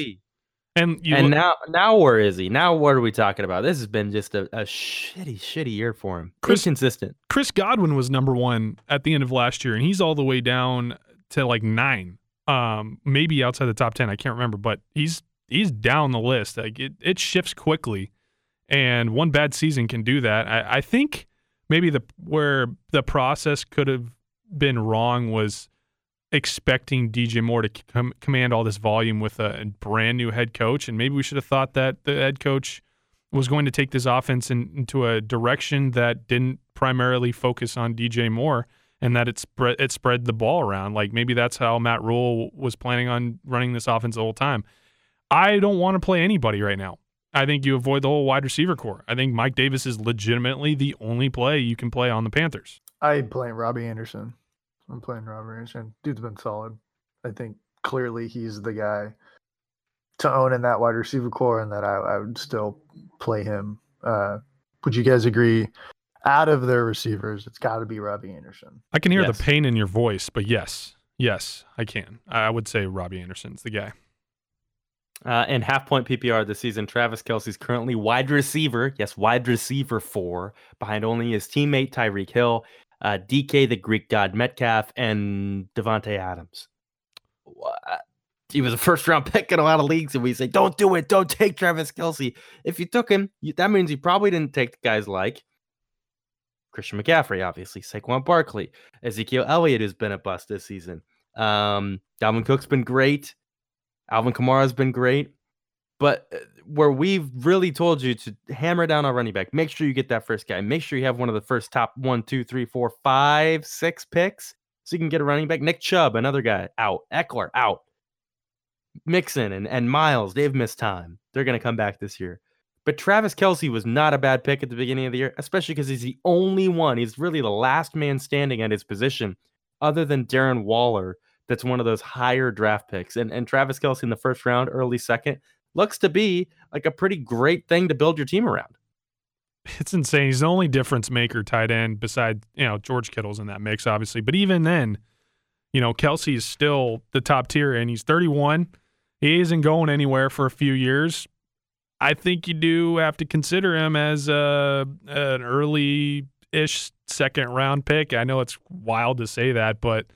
And you and look- now, now where is he? Now, what are we talking about? This has been just a, a shitty, shitty year for him. Chris- Inconsistent. Chris Godwin was number one at the end of last year, and he's all the way down to like nine, um, maybe outside the top ten. I can't remember, but he's he's down the list. Like it, it shifts quickly, and one bad season can do that. I, I think maybe the where the process could have been wrong was expecting DJ Moore to com- command all this volume with a brand new head coach, and maybe we should have thought that the head coach was going to take this offense in, into a direction that didn't primarily focus on DJ Moore and that it spread it spread the ball around. Like maybe that's how Matt Rhule was planning on running this offense the whole time. I don't want to play anybody right now. I think you avoid the whole wide receiver corps. I think Mike Davis is legitimately the only play you can play on the Panthers. I'm playing Robbie Anderson. I'm playing Robbie Anderson. Dude's been solid. I think clearly he's the guy to own in that wide receiver corps, and that I, I would still play him. Uh, would you guys agree? Out of their receivers, it's got to be Robbie Anderson. I can hear Yes. the pain in your voice, but yes, yes, I can. I would say Robbie Anderson's the guy. Uh, in half point PPR this season, Travis Kelce's currently wide receiver. Yes, wide receiver four, behind only his teammate Tyreek Hill, uh, DK the Greek god Metcalf, and Davante Adams. What? He was a first round pick in a lot of leagues, and we say, don't do it. Don't take Travis Kelce. If you took him, you, that means you probably didn't take guys like Christian McCaffrey, obviously, Saquon Barkley, Ezekiel Elliott, who's been a bust this season. Um, Dalvin Cook's been great. Alvin Kamara's been great. But uh, where we've really told you to hammer down on running back, make sure you get that first guy. Make sure you have one of the first top one, two, three, four, five, six picks so you can get a running back. Nick Chubb, another guy, out. Ekeler, out. Mixon and, and Miles, they've missed time. They're going to come back this year. But Travis Kelce was not a bad pick at the beginning of the year, especially because he's the only one. He's really the last man standing at his position, other than Darren Waller, that's one of those higher draft picks. And, and Travis Kelce in the first round, early second, looks to be like a pretty great thing to build your team around. It's insane. He's the only difference maker tight end beside, you know, George Kittle's in that mix, obviously. But even then, you know, Kelce is still the top tier and he's 31. He isn't going anywhere for a few years. I think you do have to consider him as a, an early ish second round pick. I know it's wild to say that, but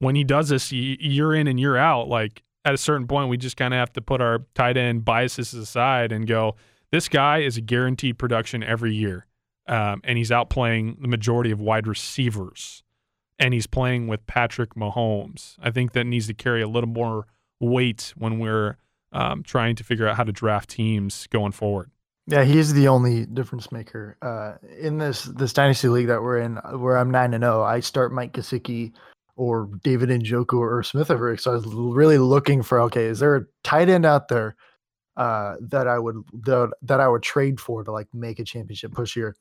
when he does this year in and year out, like at a certain point, we just kind of have to put our tight end biases aside and go, this guy is a guaranteed production every year. Um, and he's outplaying the majority of wide receivers. And he's playing with Patrick Mahomes. I think that needs to carry a little more weight when we're um, trying to figure out how to draft teams going forward. Yeah, he's the only difference maker uh, in this this dynasty league that we're in, where I'm nine and zero. I start Mike Gesicki or David Njoku or Smith over. So I was really looking for okay, is there a tight end out there uh, that I would that, that I would trade for to like make a championship push here?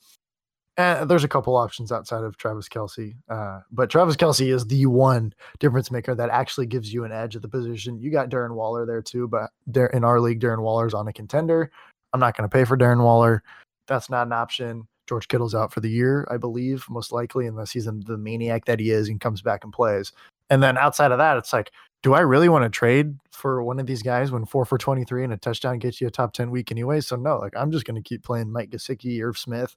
And there's a couple options outside of Travis Kelce, uh, but Travis Kelce is the one difference maker that actually gives you an edge at the position. You got Darren Waller there too, but there in our league, Darren Waller's on a contender. I'm not going to pay for Darren Waller. That's not an option. George Kittle's out for the year, I believe, most likely, unless he's the maniac that he is and comes back and plays. And then outside of that, it's like, do I really want to trade for one of these guys when four for 23 and a touchdown gets you a top 10 week anyway? So, no, like, I'm just going to keep playing Mike Gesicki, Irv Smith,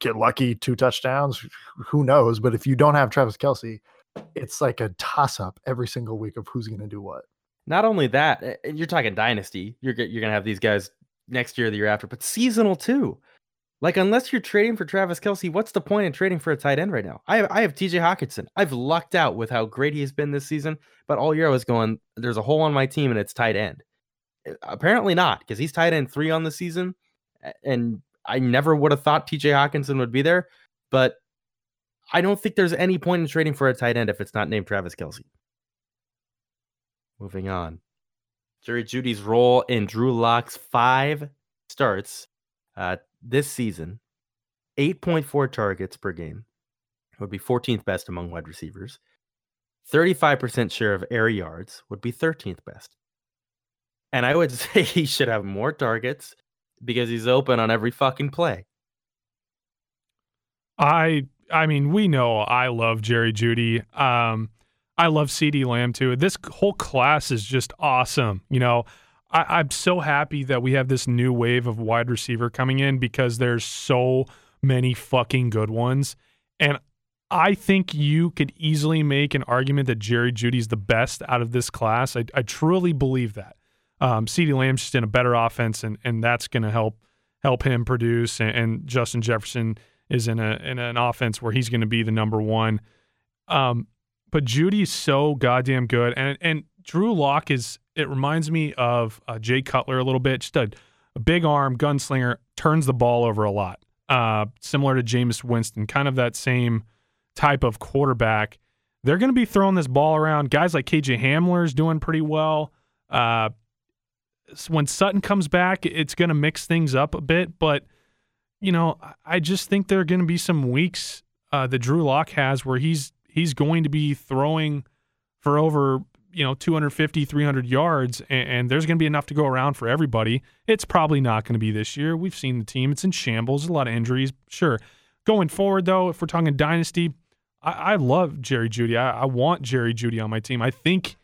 get lucky, two touchdowns. Who knows? But if you don't have Travis Kelce, it's like a toss up every single week of who's going to do what. Not only that, eh, you're talking dynasty. You're you're gonna have these guys next year, the year after, but seasonal too. Like unless you're trading for Travis Kelce, what's the point in trading for a tight end right now? I have I have TJ Hockenson. I've lucked out with how great he has been this season, but all year I was going, there's a hole on my team and it's tight end. Apparently not, because he's tight end three on the season, and I never would have thought TJ Hockenson would be there, but I don't think there's any point in trading for a tight end if it's not named Travis Kelce. Moving on. Jerry Jeudy's role in Drew Lock's five starts uh, this season, 8.4 targets per game, would be 14th best among wide receivers. 35% share of air yards would be 13th best. And I would say he should have more targets because he's open on every fucking play. I I mean, we know I love Jerry Jeudy. Um, I love CD Lamb too. This whole class is just awesome. You know, I, I'm so happy that we have this new wave of wide receiver coming in because there's so many fucking good ones. And I think you could easily make an argument that Jerry Jeudy's the best out of this class. I, I truly believe that. Um, CD Lamb's just in a better offense, and and that's going to help help him produce. And, and Justin Jefferson is in a in an offense where he's going to be the number one. Um, but Jeudy's so goddamn good, and and Drew Lock is. It reminds me of uh, Jay Cutler a little bit. Just a, a big arm gunslinger, turns the ball over a lot, uh, similar to Jameis Winston, kind of that same type of quarterback. They're going to be throwing this ball around. Guys like KJ Hamler is doing pretty well. Uh, when Sutton comes back, it's going to mix things up a bit. But, you know, I just think there are going to be some weeks uh, that Drew Lock has where he's he's going to be throwing for over you know 250 300 yards and, and there's going to be enough to go around for everybody. It's probably not going to be this year. We've seen the team. It's in shambles a lot of injuries. Sure. Going forward though if we're talking dynasty i, I love jerry jeudy. I, I, want jerry jeudy on my team. I think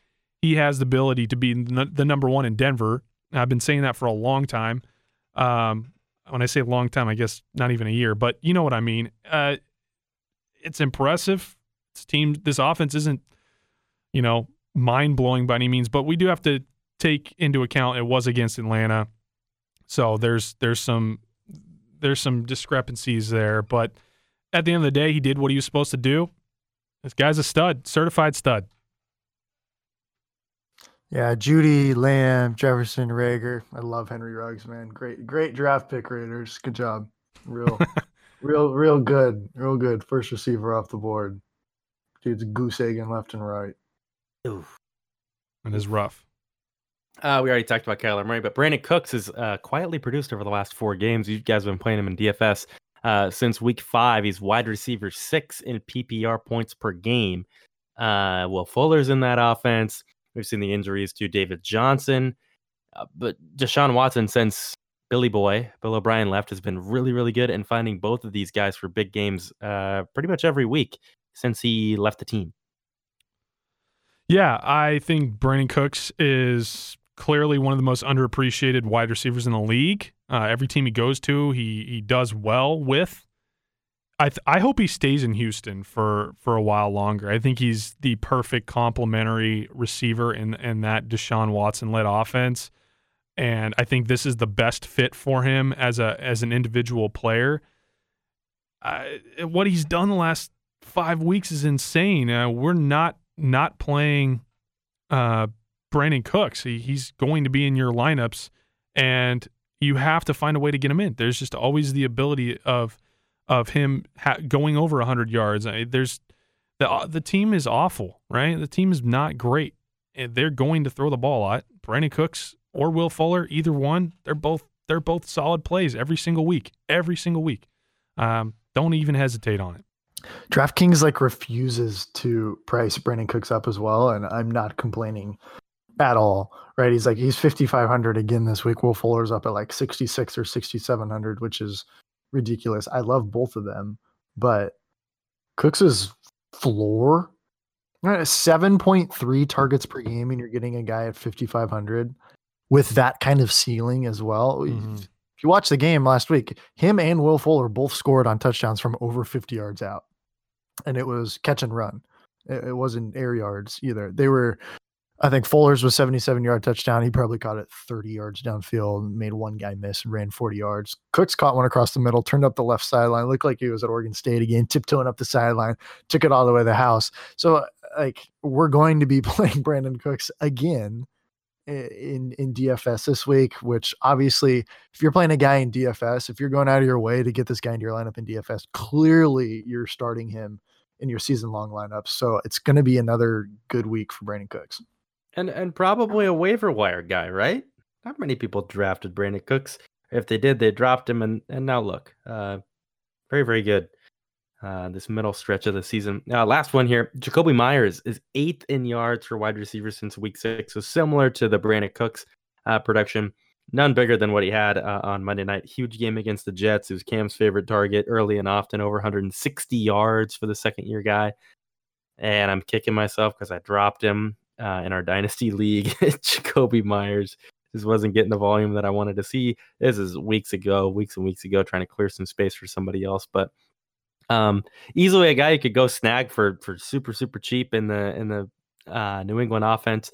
he has the ability to be the number one in denver. I've been saying that for a long time. Um, when i say long time i guess not even a year but you know what i mean. Uh, it's impressive. This team this offense isn't you know mind blowing by any means, but we do have to take into account it was against Atlanta, so there's there's some there's some discrepancies there. But at the end of the day, he did what he was supposed to do. This guy's a stud, certified stud. Yeah, Jeudy, Lamb, Jefferson, Reagor. I love Henry Ruggs, man. Great, great draft pick, Raiders. Good job. Real, real, real good. Real good. First receiver off the board. Dude's goose egging left and right. Oof. And is rough. Uh, we already talked about Kyler Murray, but Brandin Cooks has uh, quietly produced over the last four games. You guys have been playing him in DFS uh, since week five. He's wide receiver six in PPR points per game. Uh, Will Fuller's in that offense. We've seen the injuries to David Johnson, uh, but Deshaun Watson since Billy Boy Bill O'Brien left has been really, really good in finding both of these guys for big games uh, pretty much every week since he left the team. Yeah, I think Brandin Cooks is clearly one of the most underappreciated wide receivers in the league. Uh, every team he goes to, he he does well with. I th- I hope he stays in Houston for for a while longer. I think he's the perfect complementary receiver in in that Deshaun Watson led offense, and I think this is the best fit for him as a as an individual player. Uh, what he's done the last five weeks is insane. Uh, we're not not playing uh, Brandin Cooks. He, he's going to be in your lineups, and you have to find a way to get him in. There's just always the ability of of him ha- going over 100 yards. There's the uh, the team is awful, right? The team is not great, and they're going to throw the ball a lot. Brandin Cooks or Will Fuller, either one, they're both they're both solid plays every single week, every single week. Um, don't even hesitate on it. DraftKings like refuses to price Brandin Cooks up as well, and I'm not complaining at all. Right? He's like he's 5,500 again this week. Will Fuller's up at like 66 or 6,700, which is ridiculous. I love both of them, but Cooks's floor, 7.3 targets per game, and you're getting a guy at 5,500 with that kind of ceiling as well. Mm-hmm. If you watch the game last week, him and Will Fuller both scored on touchdowns from over 50 yards out and it was catch and run. It, it wasn't air yards either. They were, I think Fuller's was 77 yard touchdown. He probably caught it 30 yards downfield, made one guy miss and ran 40 yards. Cooks caught one across the middle, turned up the left sideline, looked like he was at Oregon State again, tiptoeing up the sideline, took it all the way to the house. So, uh, like, we're going to be playing Brandin Cooks again in in DFS this week, which obviously, if you're playing a guy in DFS, if you're going out of your way to get this guy into your lineup in DFS, clearly you're starting him in your season long lineup. So it's going to be another good week for Brandin Cooks. And and probably a waiver wire guy, right? Not many people drafted Brandin Cooks. If they did, they dropped him, and and now look, uh, very very good. Uh, this middle stretch of the season. Uh, last one here. Jakobi Meyers is eighth in yards for wide receivers since week six. So similar to the Brandin Cooks uh, production, none bigger than what he had uh, on Monday night. Huge game against the Jets. It was Cam's favorite target early and often, over 160 yards for the second year guy. And I'm kicking myself because I dropped him uh, in our dynasty league. Jakobi Meyers just wasn't getting the volume that I wanted to see. This is weeks ago, weeks and weeks ago, trying to clear some space for somebody else. But um, easily a guy you could go snag for for super super cheap in the in the uh, New England offense.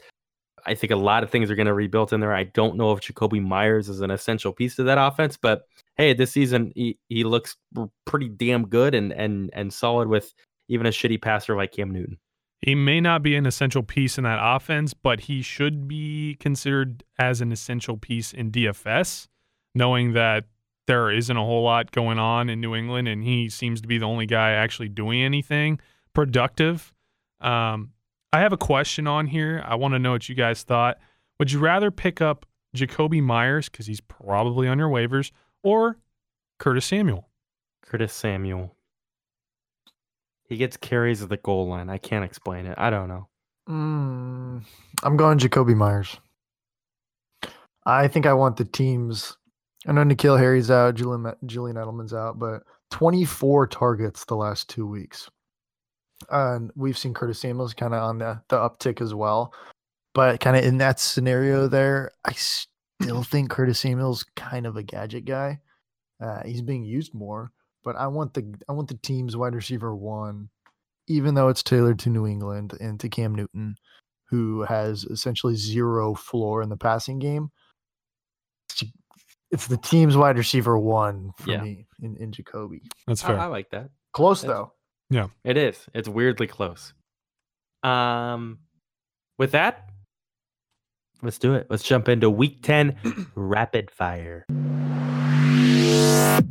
I think a lot of things are going to rebuild in there. I don't know if Jakobi Meyers is an essential piece to that offense, but hey, this season he, he looks pretty damn good and and and solid with even a shitty passer like Cam Newton. He may not be an essential piece in that offense, but he should be considered as an essential piece in DFS, knowing that there isn't a whole lot going on in New England, and he seems to be the only guy actually doing anything productive. Um, I have a question on here. I want to know what you guys thought. Would you rather pick up Jakobi Meyers because he's probably on your waivers, or Curtis Samuel? Curtis Samuel. He gets carries at the goal line. I can't explain it. I don't know. Mm, I'm going Jakobi Meyers. I think I want the teams. I know N'Keal Harry's out, Julian Julian Edelman's out, but 24 targets the last two weeks. And we've seen Curtis Samuels kind of on the, the uptick as well. But kind of in that scenario there, I still think Curtis Samuel's kind of a gadget guy. Uh, he's being used more, but I want the I want the team's wide receiver one, even though it's tailored to New England and to Cam Newton, who has essentially zero floor in the passing game. It's the team's wide receiver one for Yeah. me in, in Jakobi. That's I, fair. I like that. Close That's- though. Yeah. It is. It's weirdly close. Um, with that, let's do it. Let's jump into Week Ten rapid fire.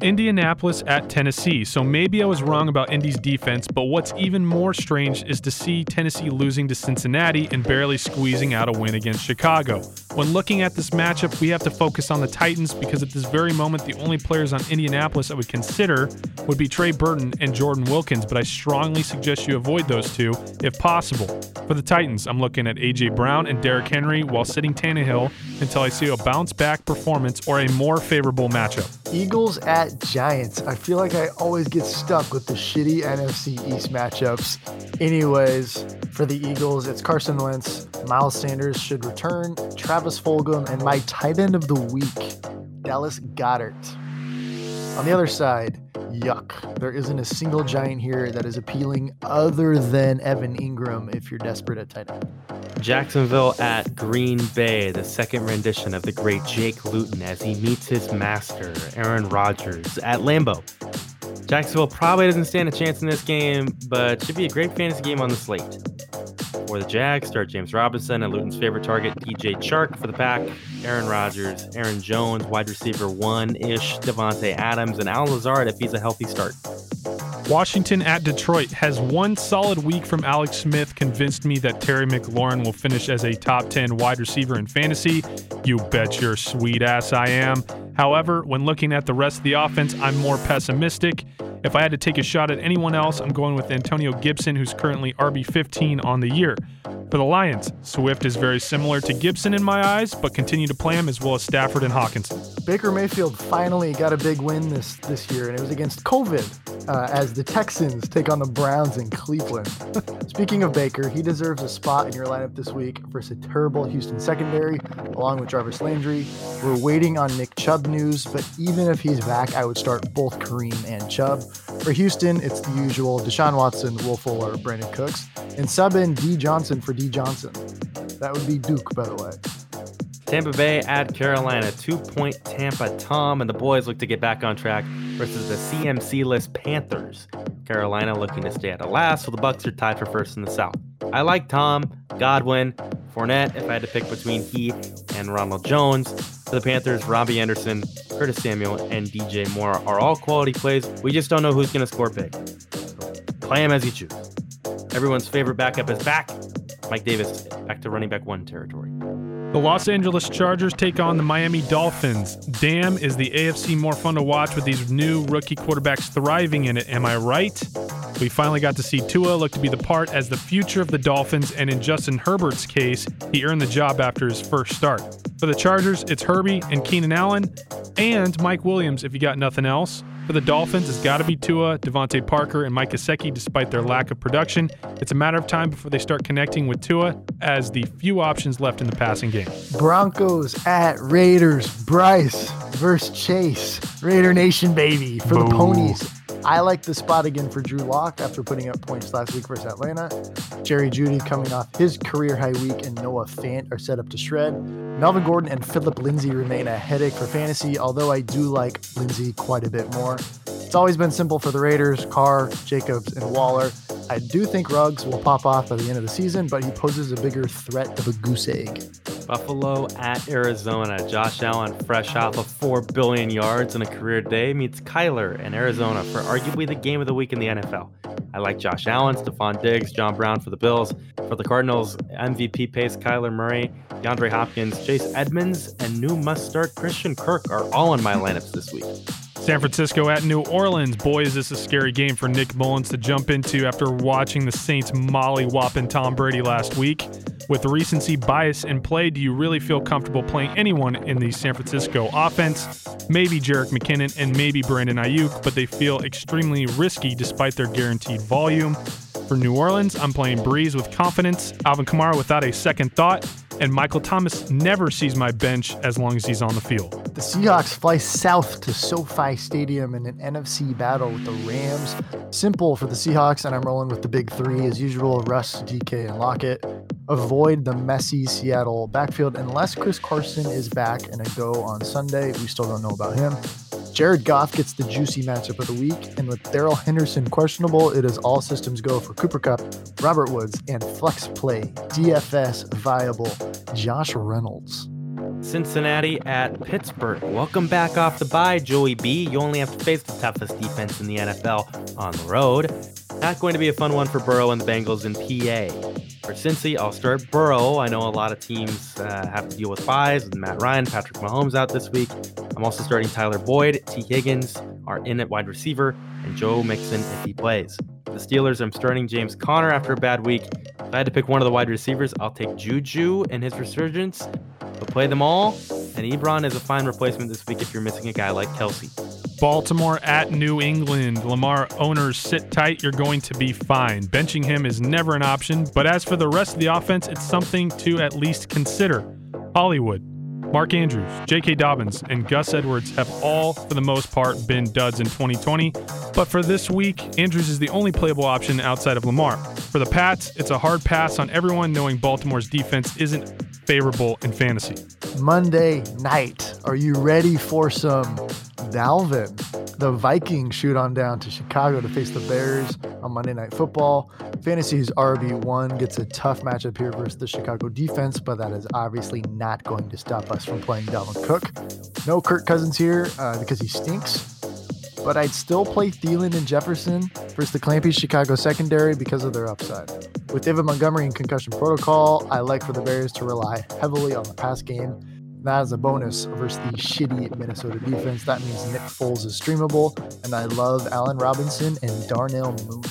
Indianapolis at Tennessee. So maybe I was wrong about Indy's defense, but what's even more strange is to see Tennessee losing to Cincinnati and barely squeezing out a win against Chicago. When looking at this matchup, we have to focus on the Titans because at this very moment, the only players on Indianapolis I would consider would be Trey Burton and Jordan Wilkins, but I strongly suggest you avoid those two if possible. For the Titans, I'm looking at A.J. Brown and Derrick Henry while sitting Tannehill until I see a bounce back performance or a more favorable matchup. Eagles at Giants. I feel like I always get stuck with the shitty NFC East matchups. Anyways, for the Eagles, it's Carson Wentz. Miles Sanders should return. Travis Fulgham and my tight end of the week, Dallas Goedert. On the other side, yuck. There isn't a single Giant here that is appealing other than Evan Engram if you're desperate at tight end. Jacksonville at Green Bay, the second rendition of the great Jake Luton as he meets his master, Aaron Rodgers, at Lambeau. Jacksonville probably doesn't stand a chance in this game, but should be a great fantasy game on the slate. For the Jags, start James Robinson and Luton's favorite target, DJ Chark for the pack, Aaron Rodgers, Aaron Jones, wide receiver one ish, Davante Adams, and Al Lazard if he's a healthy start. Washington at Detroit has one solid week from Alex Smith convinced me that Terry McLaurin will finish as a top 10 wide receiver in fantasy. You bet your sweet ass I am. However, when looking at the rest of the offense, I'm more pessimistic. If I had to take a shot at anyone else, I'm going with Antonio Gibson, who's currently RB15 on the year. For the Lions, Swift is very similar to Gibson in my eyes, but continue to play him as well as Stafford and Hockenson. Baker Mayfield finally got a big win this this year, and it was against COVID, uh, as the Texans take on the Browns in Cleveland. Speaking of Baker, he deserves a spot in your lineup this week versus a terrible Houston secondary, along with Jarvis Landry. We're waiting on Nick Chubb news, but even if he's back, I would start both Kareem and Chubb. For Houston, it's the usual: Deshaun Watson, Will Fuller, Brandin Cooks, and sub in D Johnson for D Johnson. That would be Duke, by the way. Tampa Bay at Carolina, two point Tampa Tom, and the boys look to get back on track versus the CMC list Panthers. Carolina looking to stay at the last, so the Bucs are tied for first in the South. I like Tom, Godwin, Fournette if I had to pick between he and Ronald Jones. For the Panthers, Robbie Anderson, Curtis Samuel, and DJ Moore are all quality plays. We just don't know who's going to score big. Play him as you choose. Everyone's favorite backup is back. Mike Davis back to running back one territory. The Los Angeles Chargers take on the Miami Dolphins. Damn, is the AFC more fun to watch with these new rookie quarterbacks thriving in it, am I right? We finally got to see Tua look to be the part as the future of the Dolphins, and in Justin Herbert's case, he earned the job after his first start. For the Chargers, it's Herbie and Keenan Allen, and Mike Williams if you got nothing else. For the Dolphins, it's got to be Tua, DeVante Parker, and Mike Gesicki despite their lack of production. It's a matter of time before they start connecting with Tua as the few options left in the passing game. Broncos at Raiders. Bryce versus Chase. Raider Nation, baby, for the ponies. I like the spot again for Drew Lock after putting up points last week versus Atlanta. Jerry Jeudy coming off his career high week, and Noah Fant are set up to shred. Melvin Gordon and Philip Lindsay remain a headache for fantasy, although I do like Lindsay quite a bit more. It's always been simple for the Raiders Carr, Jacobs, and Waller. I do think Ruggs will pop off by the end of the season, but he poses a bigger threat of a goose egg. Buffalo at Arizona. Josh Allen, fresh off of 4 billion yards in a career day, meets Kyler in Arizona for arguably the game of the week in the NFL. I like Josh Allen, Stefon Diggs, John Brown for the Bills. For the Cardinals, MVP pace Kyler Murray, DeAndre Hopkins, Chase Edmonds, and new must start Christian Kirk are all in my lineups this week. San Francisco at New Orleans. Boy, is this a scary game for Nick Mullens to jump into after watching the Saints molly-whopping Tom Brady last week. With recency bias in play, do you really feel comfortable playing anyone in the San Francisco offense? Maybe Jerick McKinnon and maybe Brandon Aiyuk, but they feel extremely risky despite their guaranteed volume. For New Orleans, I'm playing Brees with confidence, Alvin Kamara without a second thought, and Michael Thomas never sees my bench as long as he's on the field. The Seahawks fly south to SoFi Stadium in an NFC battle with the Rams. Simple for the Seahawks, and I'm rolling with the big three as usual Russ, DK, and Lockett. Avoid the messy Seattle backfield unless Chris Carson is back and a go on Sunday. We still don't know about him. Jared Goff gets the juicy matchup of the week, and with Darrell Henderson questionable, it is all systems go for Cooper Kupp, Robert Woods, and flex play DFS viable Josh Reynolds. Cincinnati at Pittsburgh. Welcome back off the bye, Joey B. You only have to face the toughest defense in the NFL on the road. Not going to be a fun one for Burrow and the Bengals in PA. For Cincy, I'll start Burrow. I know a lot of teams uh, have to deal with byes with Matt Ryan, Patrick Mahomes out this week. I'm also starting Tyler Boyd. T. Higgins are in at wide receiver, and Joe Mixon if he plays. The Steelers, I'm starting James Conner after a bad week. If I had to pick one of the wide receivers, I'll take Juju and his resurgence. But play them all, and Ebron is a fine replacement this week if you're missing a guy like Kelce. Baltimore at New England. Lamar owners sit tight, you're going to be fine. Benching him is never an option, but as for the rest of the offense, it's something to at least consider. Hollywood, Mark Andrews, J.K. Dobbins, and Gus Edwards have all, for the most part, been duds in 2020. But for this week, Andrews is the only playable option outside of Lamar. For the Pats, it's a hard pass on everyone knowing Baltimore's defense isn't favorable in fantasy. Monday night, are you ready for some Dalvin? The Vikings shoot on down to Chicago to face the Bears on Monday Night Football. Fantasy's RB1 gets a tough matchup here versus the Chicago defense, but that is obviously not going to stop us from playing Dalvin Cook. No Kirk Cousins here uh, because he stinks but I'd still play Thielen and Jefferson versus the Clampy Chicago secondary because of their upside. With David Montgomery in concussion protocol, I like for the Bears to rely heavily on the pass game. That is a bonus versus the shitty Minnesota defense. That means Nick Foles is streamable, and I love Allen Robinson and Darnell Mooney.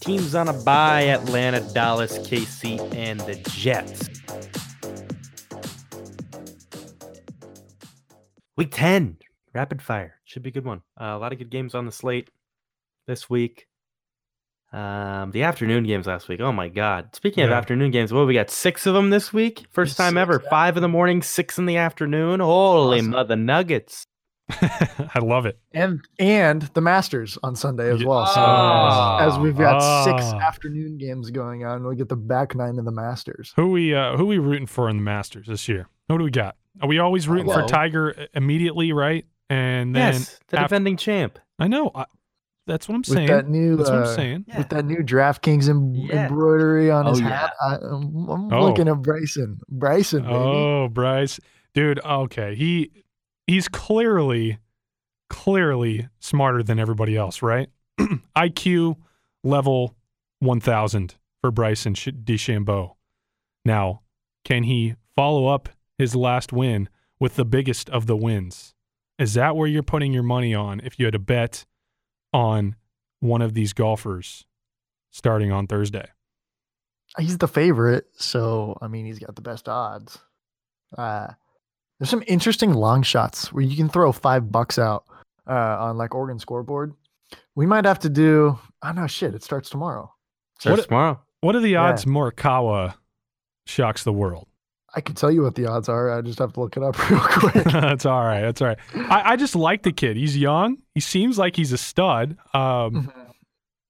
Teams on a bye Atlanta, Dallas, KC, and the Jets. Week 10, rapid fire. Should be a good one. Uh, a lot of good games on the slate this week. Um, the afternoon games last week. Oh my God! Speaking of afternoon games, what we got? Six of them this week. First time Six, ever. yeah. Five in the morning, six in the afternoon. Holy Awesome. mother nuggets! I love it. And and the Masters on Sunday as well. So Oh. as we've got six afternoon games going on, we get the back nine of the Masters. Who we uh, who we rooting for in the Masters this year? Who do we got? Are we always rooting for Tiger immediately, right? And then yes, the af- defending champ. I know I, that's what I'm saying. With saying. that new That's what uh, I'm saying. Yeah. with that new DraftKings em- Yeah. embroidery on his Oh, hat. I, am I'm Oh. looking at Bryson. Bryson, baby. Oh, Bryce, dude. Okay, he he's clearly clearly smarter than everybody else, right? IQ level 1000 for Bryson Sh- DeChambeau. Now, can he follow up his last win with the biggest of the wins? Is that where you're putting your money on if you had to bet on one of these golfers starting on Thursday? He's the favorite, so I mean he's got the best odds. Uh there's some interesting long shots where you can throw five bucks out uh, on like Oregon scoreboard. We might have to do. I don't know. Shit, it starts tomorrow. Starts What- tomorrow. What are the Yeah. odds Morikawa shocks the world? I can tell you what the odds are. I just have to look it up real quick. that's all right. That's all right. I, I just like the kid. He's young. He seems like he's a stud. Um,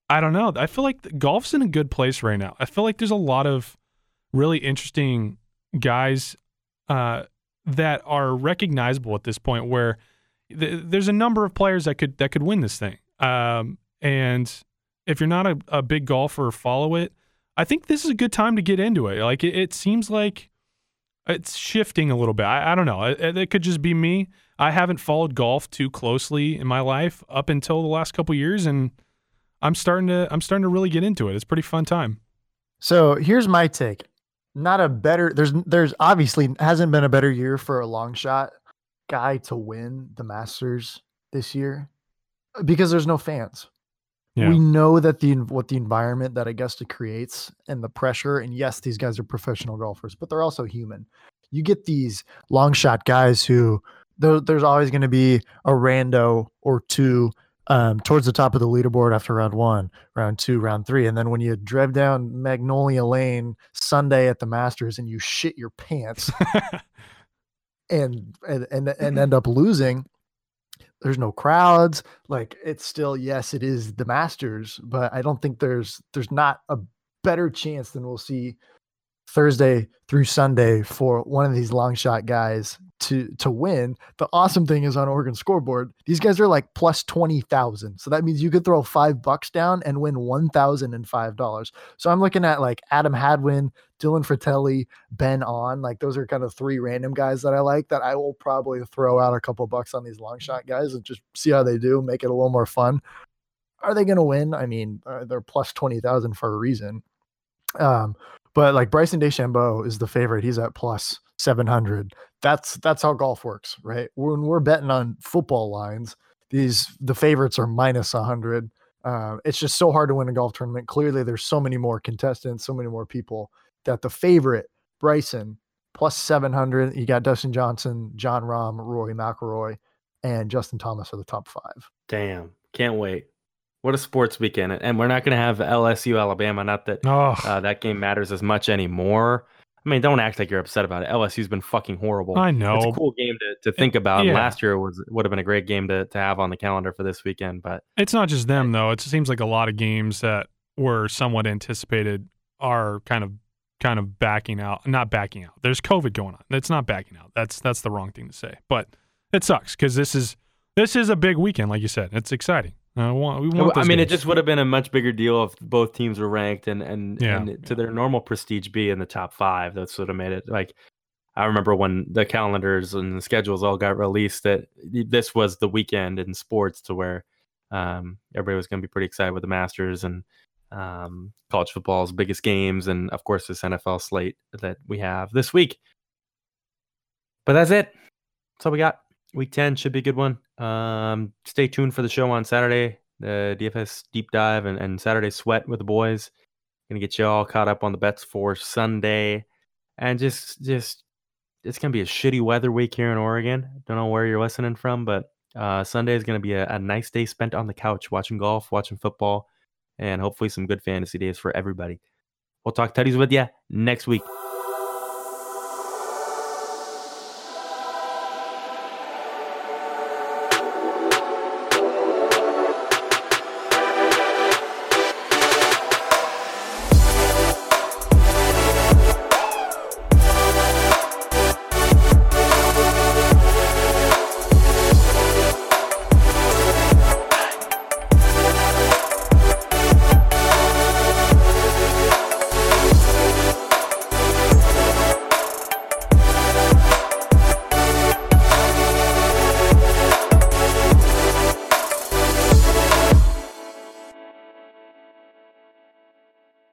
I don't know. I feel like golf's in a good place right now. I feel like there's a lot of really interesting guys uh, that are recognizable at this point. Where th- there's a number of players that could that could win this thing. Um, and if you're not a, a big golfer follow it, I think this is a good time to get into it. Like it, it seems like it's shifting a little bit. I, I don't know. It, it, could just be me. I haven't followed golf too closely in my life up until the last couple years, and I'm starting to I'm starting to really get into it. It's pretty fun time. So here's my take. Not a better there's there's obviously hasn't been a better year for a long shot guy to win the Masters this year because there's no fans. Yeah. We know that the what the environment that Augusta creates and the pressure, and yes, these guys are professional golfers, but they're also human. You get these long shot guys who there, there's always going to be a rando or two um, towards the top of the leaderboard after round one, round two, round three, and then when you drive down Magnolia Lane Sunday at the Masters and you shit your pants and and and, and end up losing, there's no crowds like it's still yes it is the masters but i don't think there's there's not a better chance than we'll see thursday through sunday for one of these long shot guys to to win. The awesome thing is on Oregon scoreboard, these guys are like plus 20,000. So that means you could throw 5 bucks down and win $1,005. So I'm looking at like Adam Hadwin, Dylan Frittelli, Ben An. like those are kind of three random guys that I like that I will probably throw out a couple bucks on these long shot guys and just see how they do, make it a little more fun. Are they going to win? I mean, uh, they're plus 20,000 for a reason. Um, but like Bryson DeChambeau is the favorite. He's at plus 700. That's that's how golf works, right? When we're betting on football lines, these the favorites are minus 100. Uh, it's just so hard to win a golf tournament. Clearly, there's so many more contestants, so many more people that the favorite Bryson plus 700. You got Dustin Johnson, Jon Rahm, Rory McIlroy, and Justin Thomas are the top five. Damn, can't wait. What a sports weekend! And we're not going to have LSU Alabama. Not that oh. uh, that game matters as much anymore. I mean, don't act like you're upset about it. LSU's been fucking horrible. I know. It's a cool game to, to think about. Yeah. Last year was would have been a great game to, to have on the calendar for this weekend, but it's not just them though. It seems like a lot of games that were somewhat anticipated are kind of kind of backing out. Not backing out. There's COVID going on. It's not backing out. That's that's the wrong thing to say. But it sucks because this is this is a big weekend, like you said. It's exciting. I want, we want I mean, games. it just would have been a much bigger deal if both teams were ranked and and, yeah. and to their normal prestige be in the top five. That's what have made it like. I remember when the calendars and the schedules all got released that this was the weekend in sports to where um, everybody was going to be pretty excited with the Masters and um, college football's biggest games, and of course this NFL slate that we have this week. But that's it. That's all we got. Week 10 should be a good one. Um, stay tuned for the show on Saturday, the DFS deep dive and, and Saturday sweat with the boys. Gonna get you all caught up on the bets for Sunday. And just just it's gonna be a shitty weather week here in Oregon. Don't know where you're listening from, but uh, Sunday is gonna be a, a nice day spent on the couch watching golf, watching football, and hopefully some good fantasy days for everybody. We'll talk tutties with you next week.